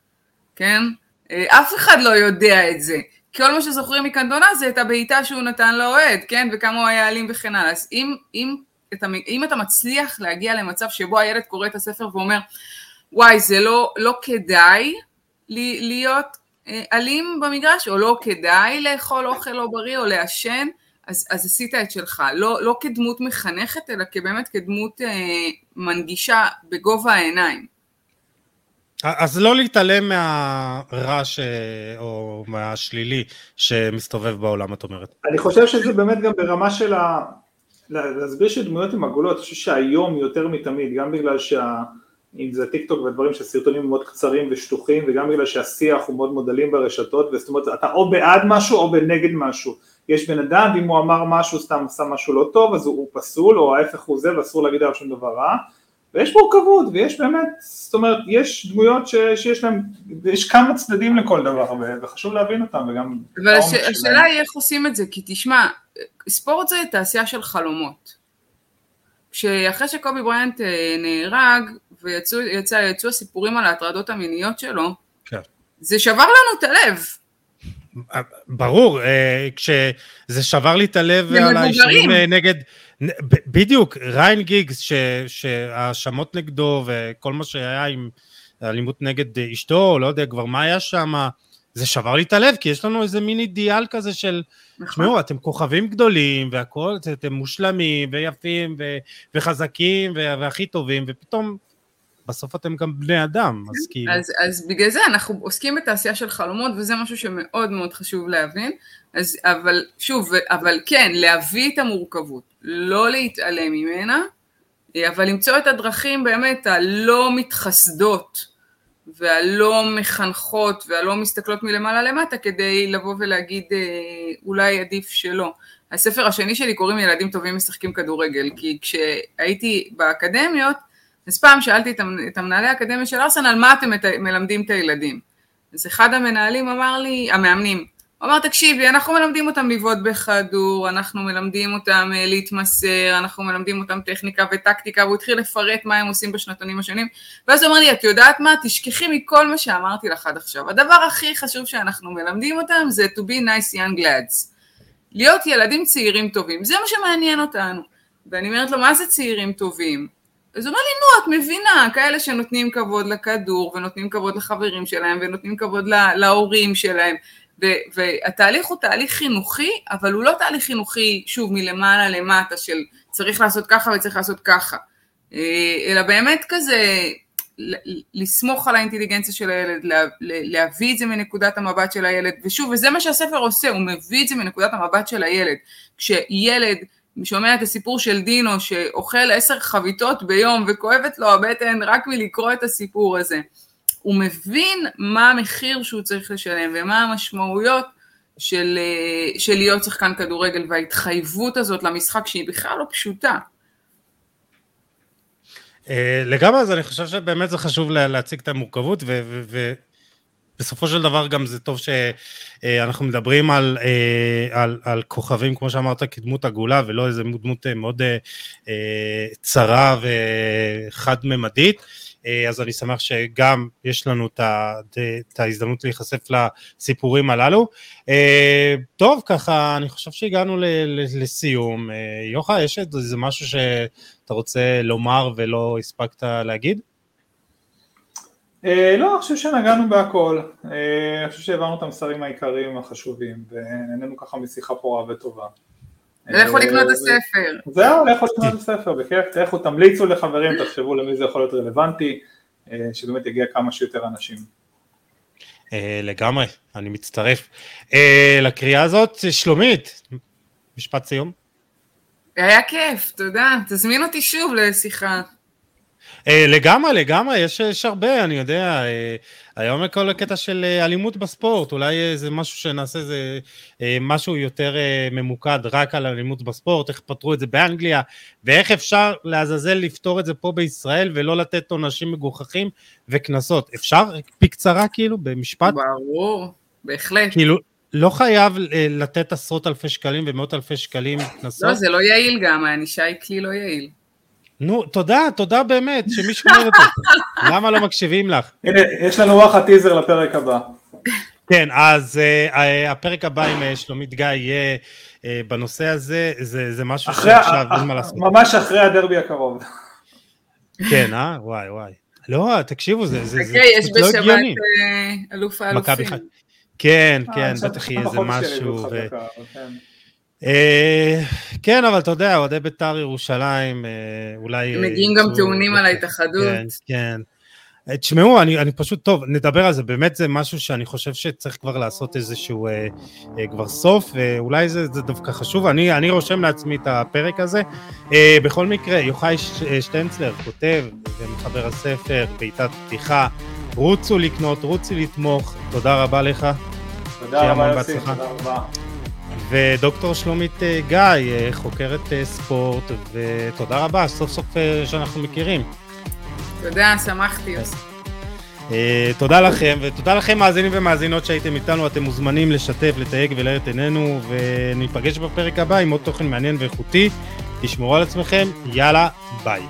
כן? אה, אף אחד לא יודע את זה. כל מה שזוכרים מקנטונה זה את הבעיטה שהוא נתן לאוהד, כן? וכמה הוא היה אלים וכן הלאה. אז אם, אם, אתה, אם אתה מצליח להגיע למצב שבו הילד קורא את הספר ואומר, וואי, זה לא, לא כדאי להיות אה, אלים במגרש, או לא כדאי לאכול אוכל לא בריא או לעשן, אז, אז עשית את שלך. לא, לא כדמות מחנכת, אלא כבאמת כדמות אה, מנגישה בגובה העיניים. אז לא להתעלם מהרעש או מהשלילי שמסתובב בעולם, את אומרת. אני חושב שזה באמת גם ברמה של ה... להסביר שדמויות הן עגולות, אני חושב שהיום יותר מתמיד, גם בגלל שה... אם זה טיק טוק ודברים שהסרטונים מאוד קצרים ושטוחים וגם בגלל שהשיח הוא מאוד מאוד אלים ברשתות זאת אומרת אתה או בעד משהו או בנגד משהו. יש בן אדם ואם הוא אמר משהו סתם עשה משהו לא טוב אז הוא, הוא פסול או ההפך הוא זה ואסור להגיד עליו שום דבר רע. ויש מורכבות ויש באמת זאת אומרת יש דמויות ש, שיש להם יש כמה צדדים לכל דבר וחשוב להבין אותם וגם אבל הש, השאלה היא איך עושים את זה כי תשמע ספורט זה תעשייה של חלומות. שאחרי שקובי בריינט אה, נהרג ויצאו יצא, יצאו הסיפורים על ההטרדות המיניות שלו, כן. זה שבר לנו את הלב. ברור, אה, כשזה שבר לי את הלב על האישורים אה, נגד, בדיוק, ריין גיגס, שהאשמות נגדו וכל מה שהיה עם אלימות נגד אשתו, לא יודע כבר מה היה שם, זה שבר לי את הלב, כי יש לנו איזה מין אידיאל כזה של, נכון. תשמעו, אתם כוכבים גדולים והכל, אתם מושלמים ויפים וחזקים והכי טובים, ופתאום בסוף אתם גם בני אדם, אז כן, כאילו... אז, אז בגלל זה אנחנו עוסקים בתעשייה של חלומות, וזה משהו שמאוד מאוד חשוב להבין, אז, אבל שוב, אבל כן, להביא את המורכבות, לא להתעלם ממנה, אבל למצוא את הדרכים באמת הלא מתחסדות, והלא מחנכות, והלא מסתכלות מלמעלה למטה, כדי לבוא ולהגיד אה, אולי עדיף שלא. הספר השני שלי קוראים ילדים טובים משחקים כדורגל, כי כשהייתי באקדמיות, אז פעם שאלתי את המנהלי האקדמיה של ארסן על מה אתם מלמדים את הילדים. אז אחד המנהלים אמר לי, המאמנים, הוא אמר תקשיבי אנחנו מלמדים אותם לבעוט בכדור, אנחנו מלמדים אותם אה, להתמסר, אנחנו מלמדים אותם טכניקה וטקטיקה והוא התחיל לפרט מה הם עושים בשנתונים השונים. ואז הוא אמר לי את יודעת מה? תשכחי מכל מה שאמרתי לך עד עכשיו. הדבר הכי חשוב שאנחנו מלמדים אותם זה to be nice young lads. להיות ילדים צעירים טובים זה מה שמעניין אותנו. ואני אומרת לו מה זה צעירים טובים אז הוא אומר לי, נו, את מבינה, כאלה שנותנים כבוד לכדור, ונותנים כבוד לחברים שלהם, ונותנים כבוד להורים שלהם, והתהליך הוא תהליך חינוכי, אבל הוא לא תהליך חינוכי, שוב, מלמעלה למטה, של צריך לעשות ככה וצריך לעשות ככה, אה, אלא באמת כזה, לסמוך על האינטליגנציה של הילד, להביא את זה מנקודת המבט של הילד, ושוב, וזה מה שהספר עושה, הוא מביא את זה מנקודת המבט של הילד. כשילד שומע את הסיפור של דינו שאוכל עשר חביתות ביום וכואבת לו הבטן רק מלקרוא את הסיפור הזה. הוא מבין מה המחיר שהוא צריך לשלם ומה המשמעויות של, אה, של להיות שחקן כדורגל וההתחייבות הזאת למשחק שהיא בכלל לא פשוטה. אה, לגמרי, אז אני חושב שבאמת זה חשוב להציג את המורכבות בסופו של דבר גם זה טוב שאנחנו מדברים על, אה, על, על כוכבים, כמו שאמרת, כדמות עגולה, ולא איזה דמות אה, מאוד אה, צרה וחד-ממדית. אז אני שמח שגם יש לנו את ההזדמנות להיחשף לסיפורים הללו. טוב, ככה, אני חושב שהגענו לסיום. יוחא, יש איזה משהו שאתה רוצה לומר ולא הספקת להגיד? אה, לא, אני חושב שנגענו בהכל, אה, אני חושב שהעברנו את המסרים העיקריים החשובים ונהנינו ככה משיחה פורה וטובה. לכו אה, לקנות את הספר. זהו, לכו לקנות את הספר, בכיף, לכו תמליצו לחברים, תחשבו למי זה יכול להיות רלוונטי, שבאמת יגיע כמה שיותר אנשים. לגמרי, אני מצטרף. לקריאה הזאת, שלומית, משפט סיום. היה כיף, תודה. תזמין אותי שוב לשיחה. אה, לגמרי, לגמרי, יש, יש הרבה, אני יודע, אה, היום כל הקטע של אה, אלימות בספורט, אולי זה משהו שנעשה, זה משהו יותר ממוקד רק על אלימות בספורט, איך פתרו את זה באנגליה, ואיך אפשר לעזאזל לפתור את זה פה בישראל ולא לתת עונשים מגוחכים וקנסות. אפשר בקצרה כאילו, במשפט? ברור, בהחלט. כאילו, לא חייב לתת עשרות אלפי שקלים ומאות אלפי שקלים קנסות? לא, זה לא יעיל גם, הענישה היא כלי לא יעיל. נו, תודה, תודה באמת, שמישהו אומר את זה. למה לא מקשיבים לך? הנה, יש לנו רוח הטיזר לפרק הבא. כן, אז uh, הפרק הבא עם uh, שלומית גיא יהיה uh, בנושא הזה, זה, זה משהו שעכשיו אין מה לעשות. ממש אחרי הדרבי הקרוב. כן, אה? וואי וואי. לא, תקשיבו, זה, זה, זה יש לא בשבת אלוף האלופים. כן, כן, בטח יהיה איזה משהו. אה, כן, אבל אתה יודע, אוהדי בית"ר ירושלים, אה, אולי... מגיעים גם טיעונים על ההתאחדות. כן, כן. אה, תשמעו, אני, אני פשוט, טוב, נדבר על זה, באמת זה משהו שאני חושב שצריך כבר לעשות איזשהו אה, אה, כבר סוף, ואולי זה, זה דווקא חשוב, אני, אני רושם לעצמי את הפרק הזה. אה, בכל מקרה, יוחאי שטנצלר כותב ומחבר הספר, בעיטת פתיחה, רוצו לקנות, רוצו לתמוך, תודה רבה לך. תודה רבה יוסי, תודה רבה. ודוקטור שלומית אה, גיא, אה, חוקרת אה, ספורט, ותודה רבה, סוף סוף שאנחנו מכירים. תודה, שמחתי. תודה לכם, ותודה לכם מאזינים ומאזינות שהייתם איתנו, אתם מוזמנים לשתף, לתייג ולהר את עינינו, וניפגש בפרק הבא עם עוד תוכן מעניין ואיכותי. תשמרו על עצמכם, יאללה, ביי.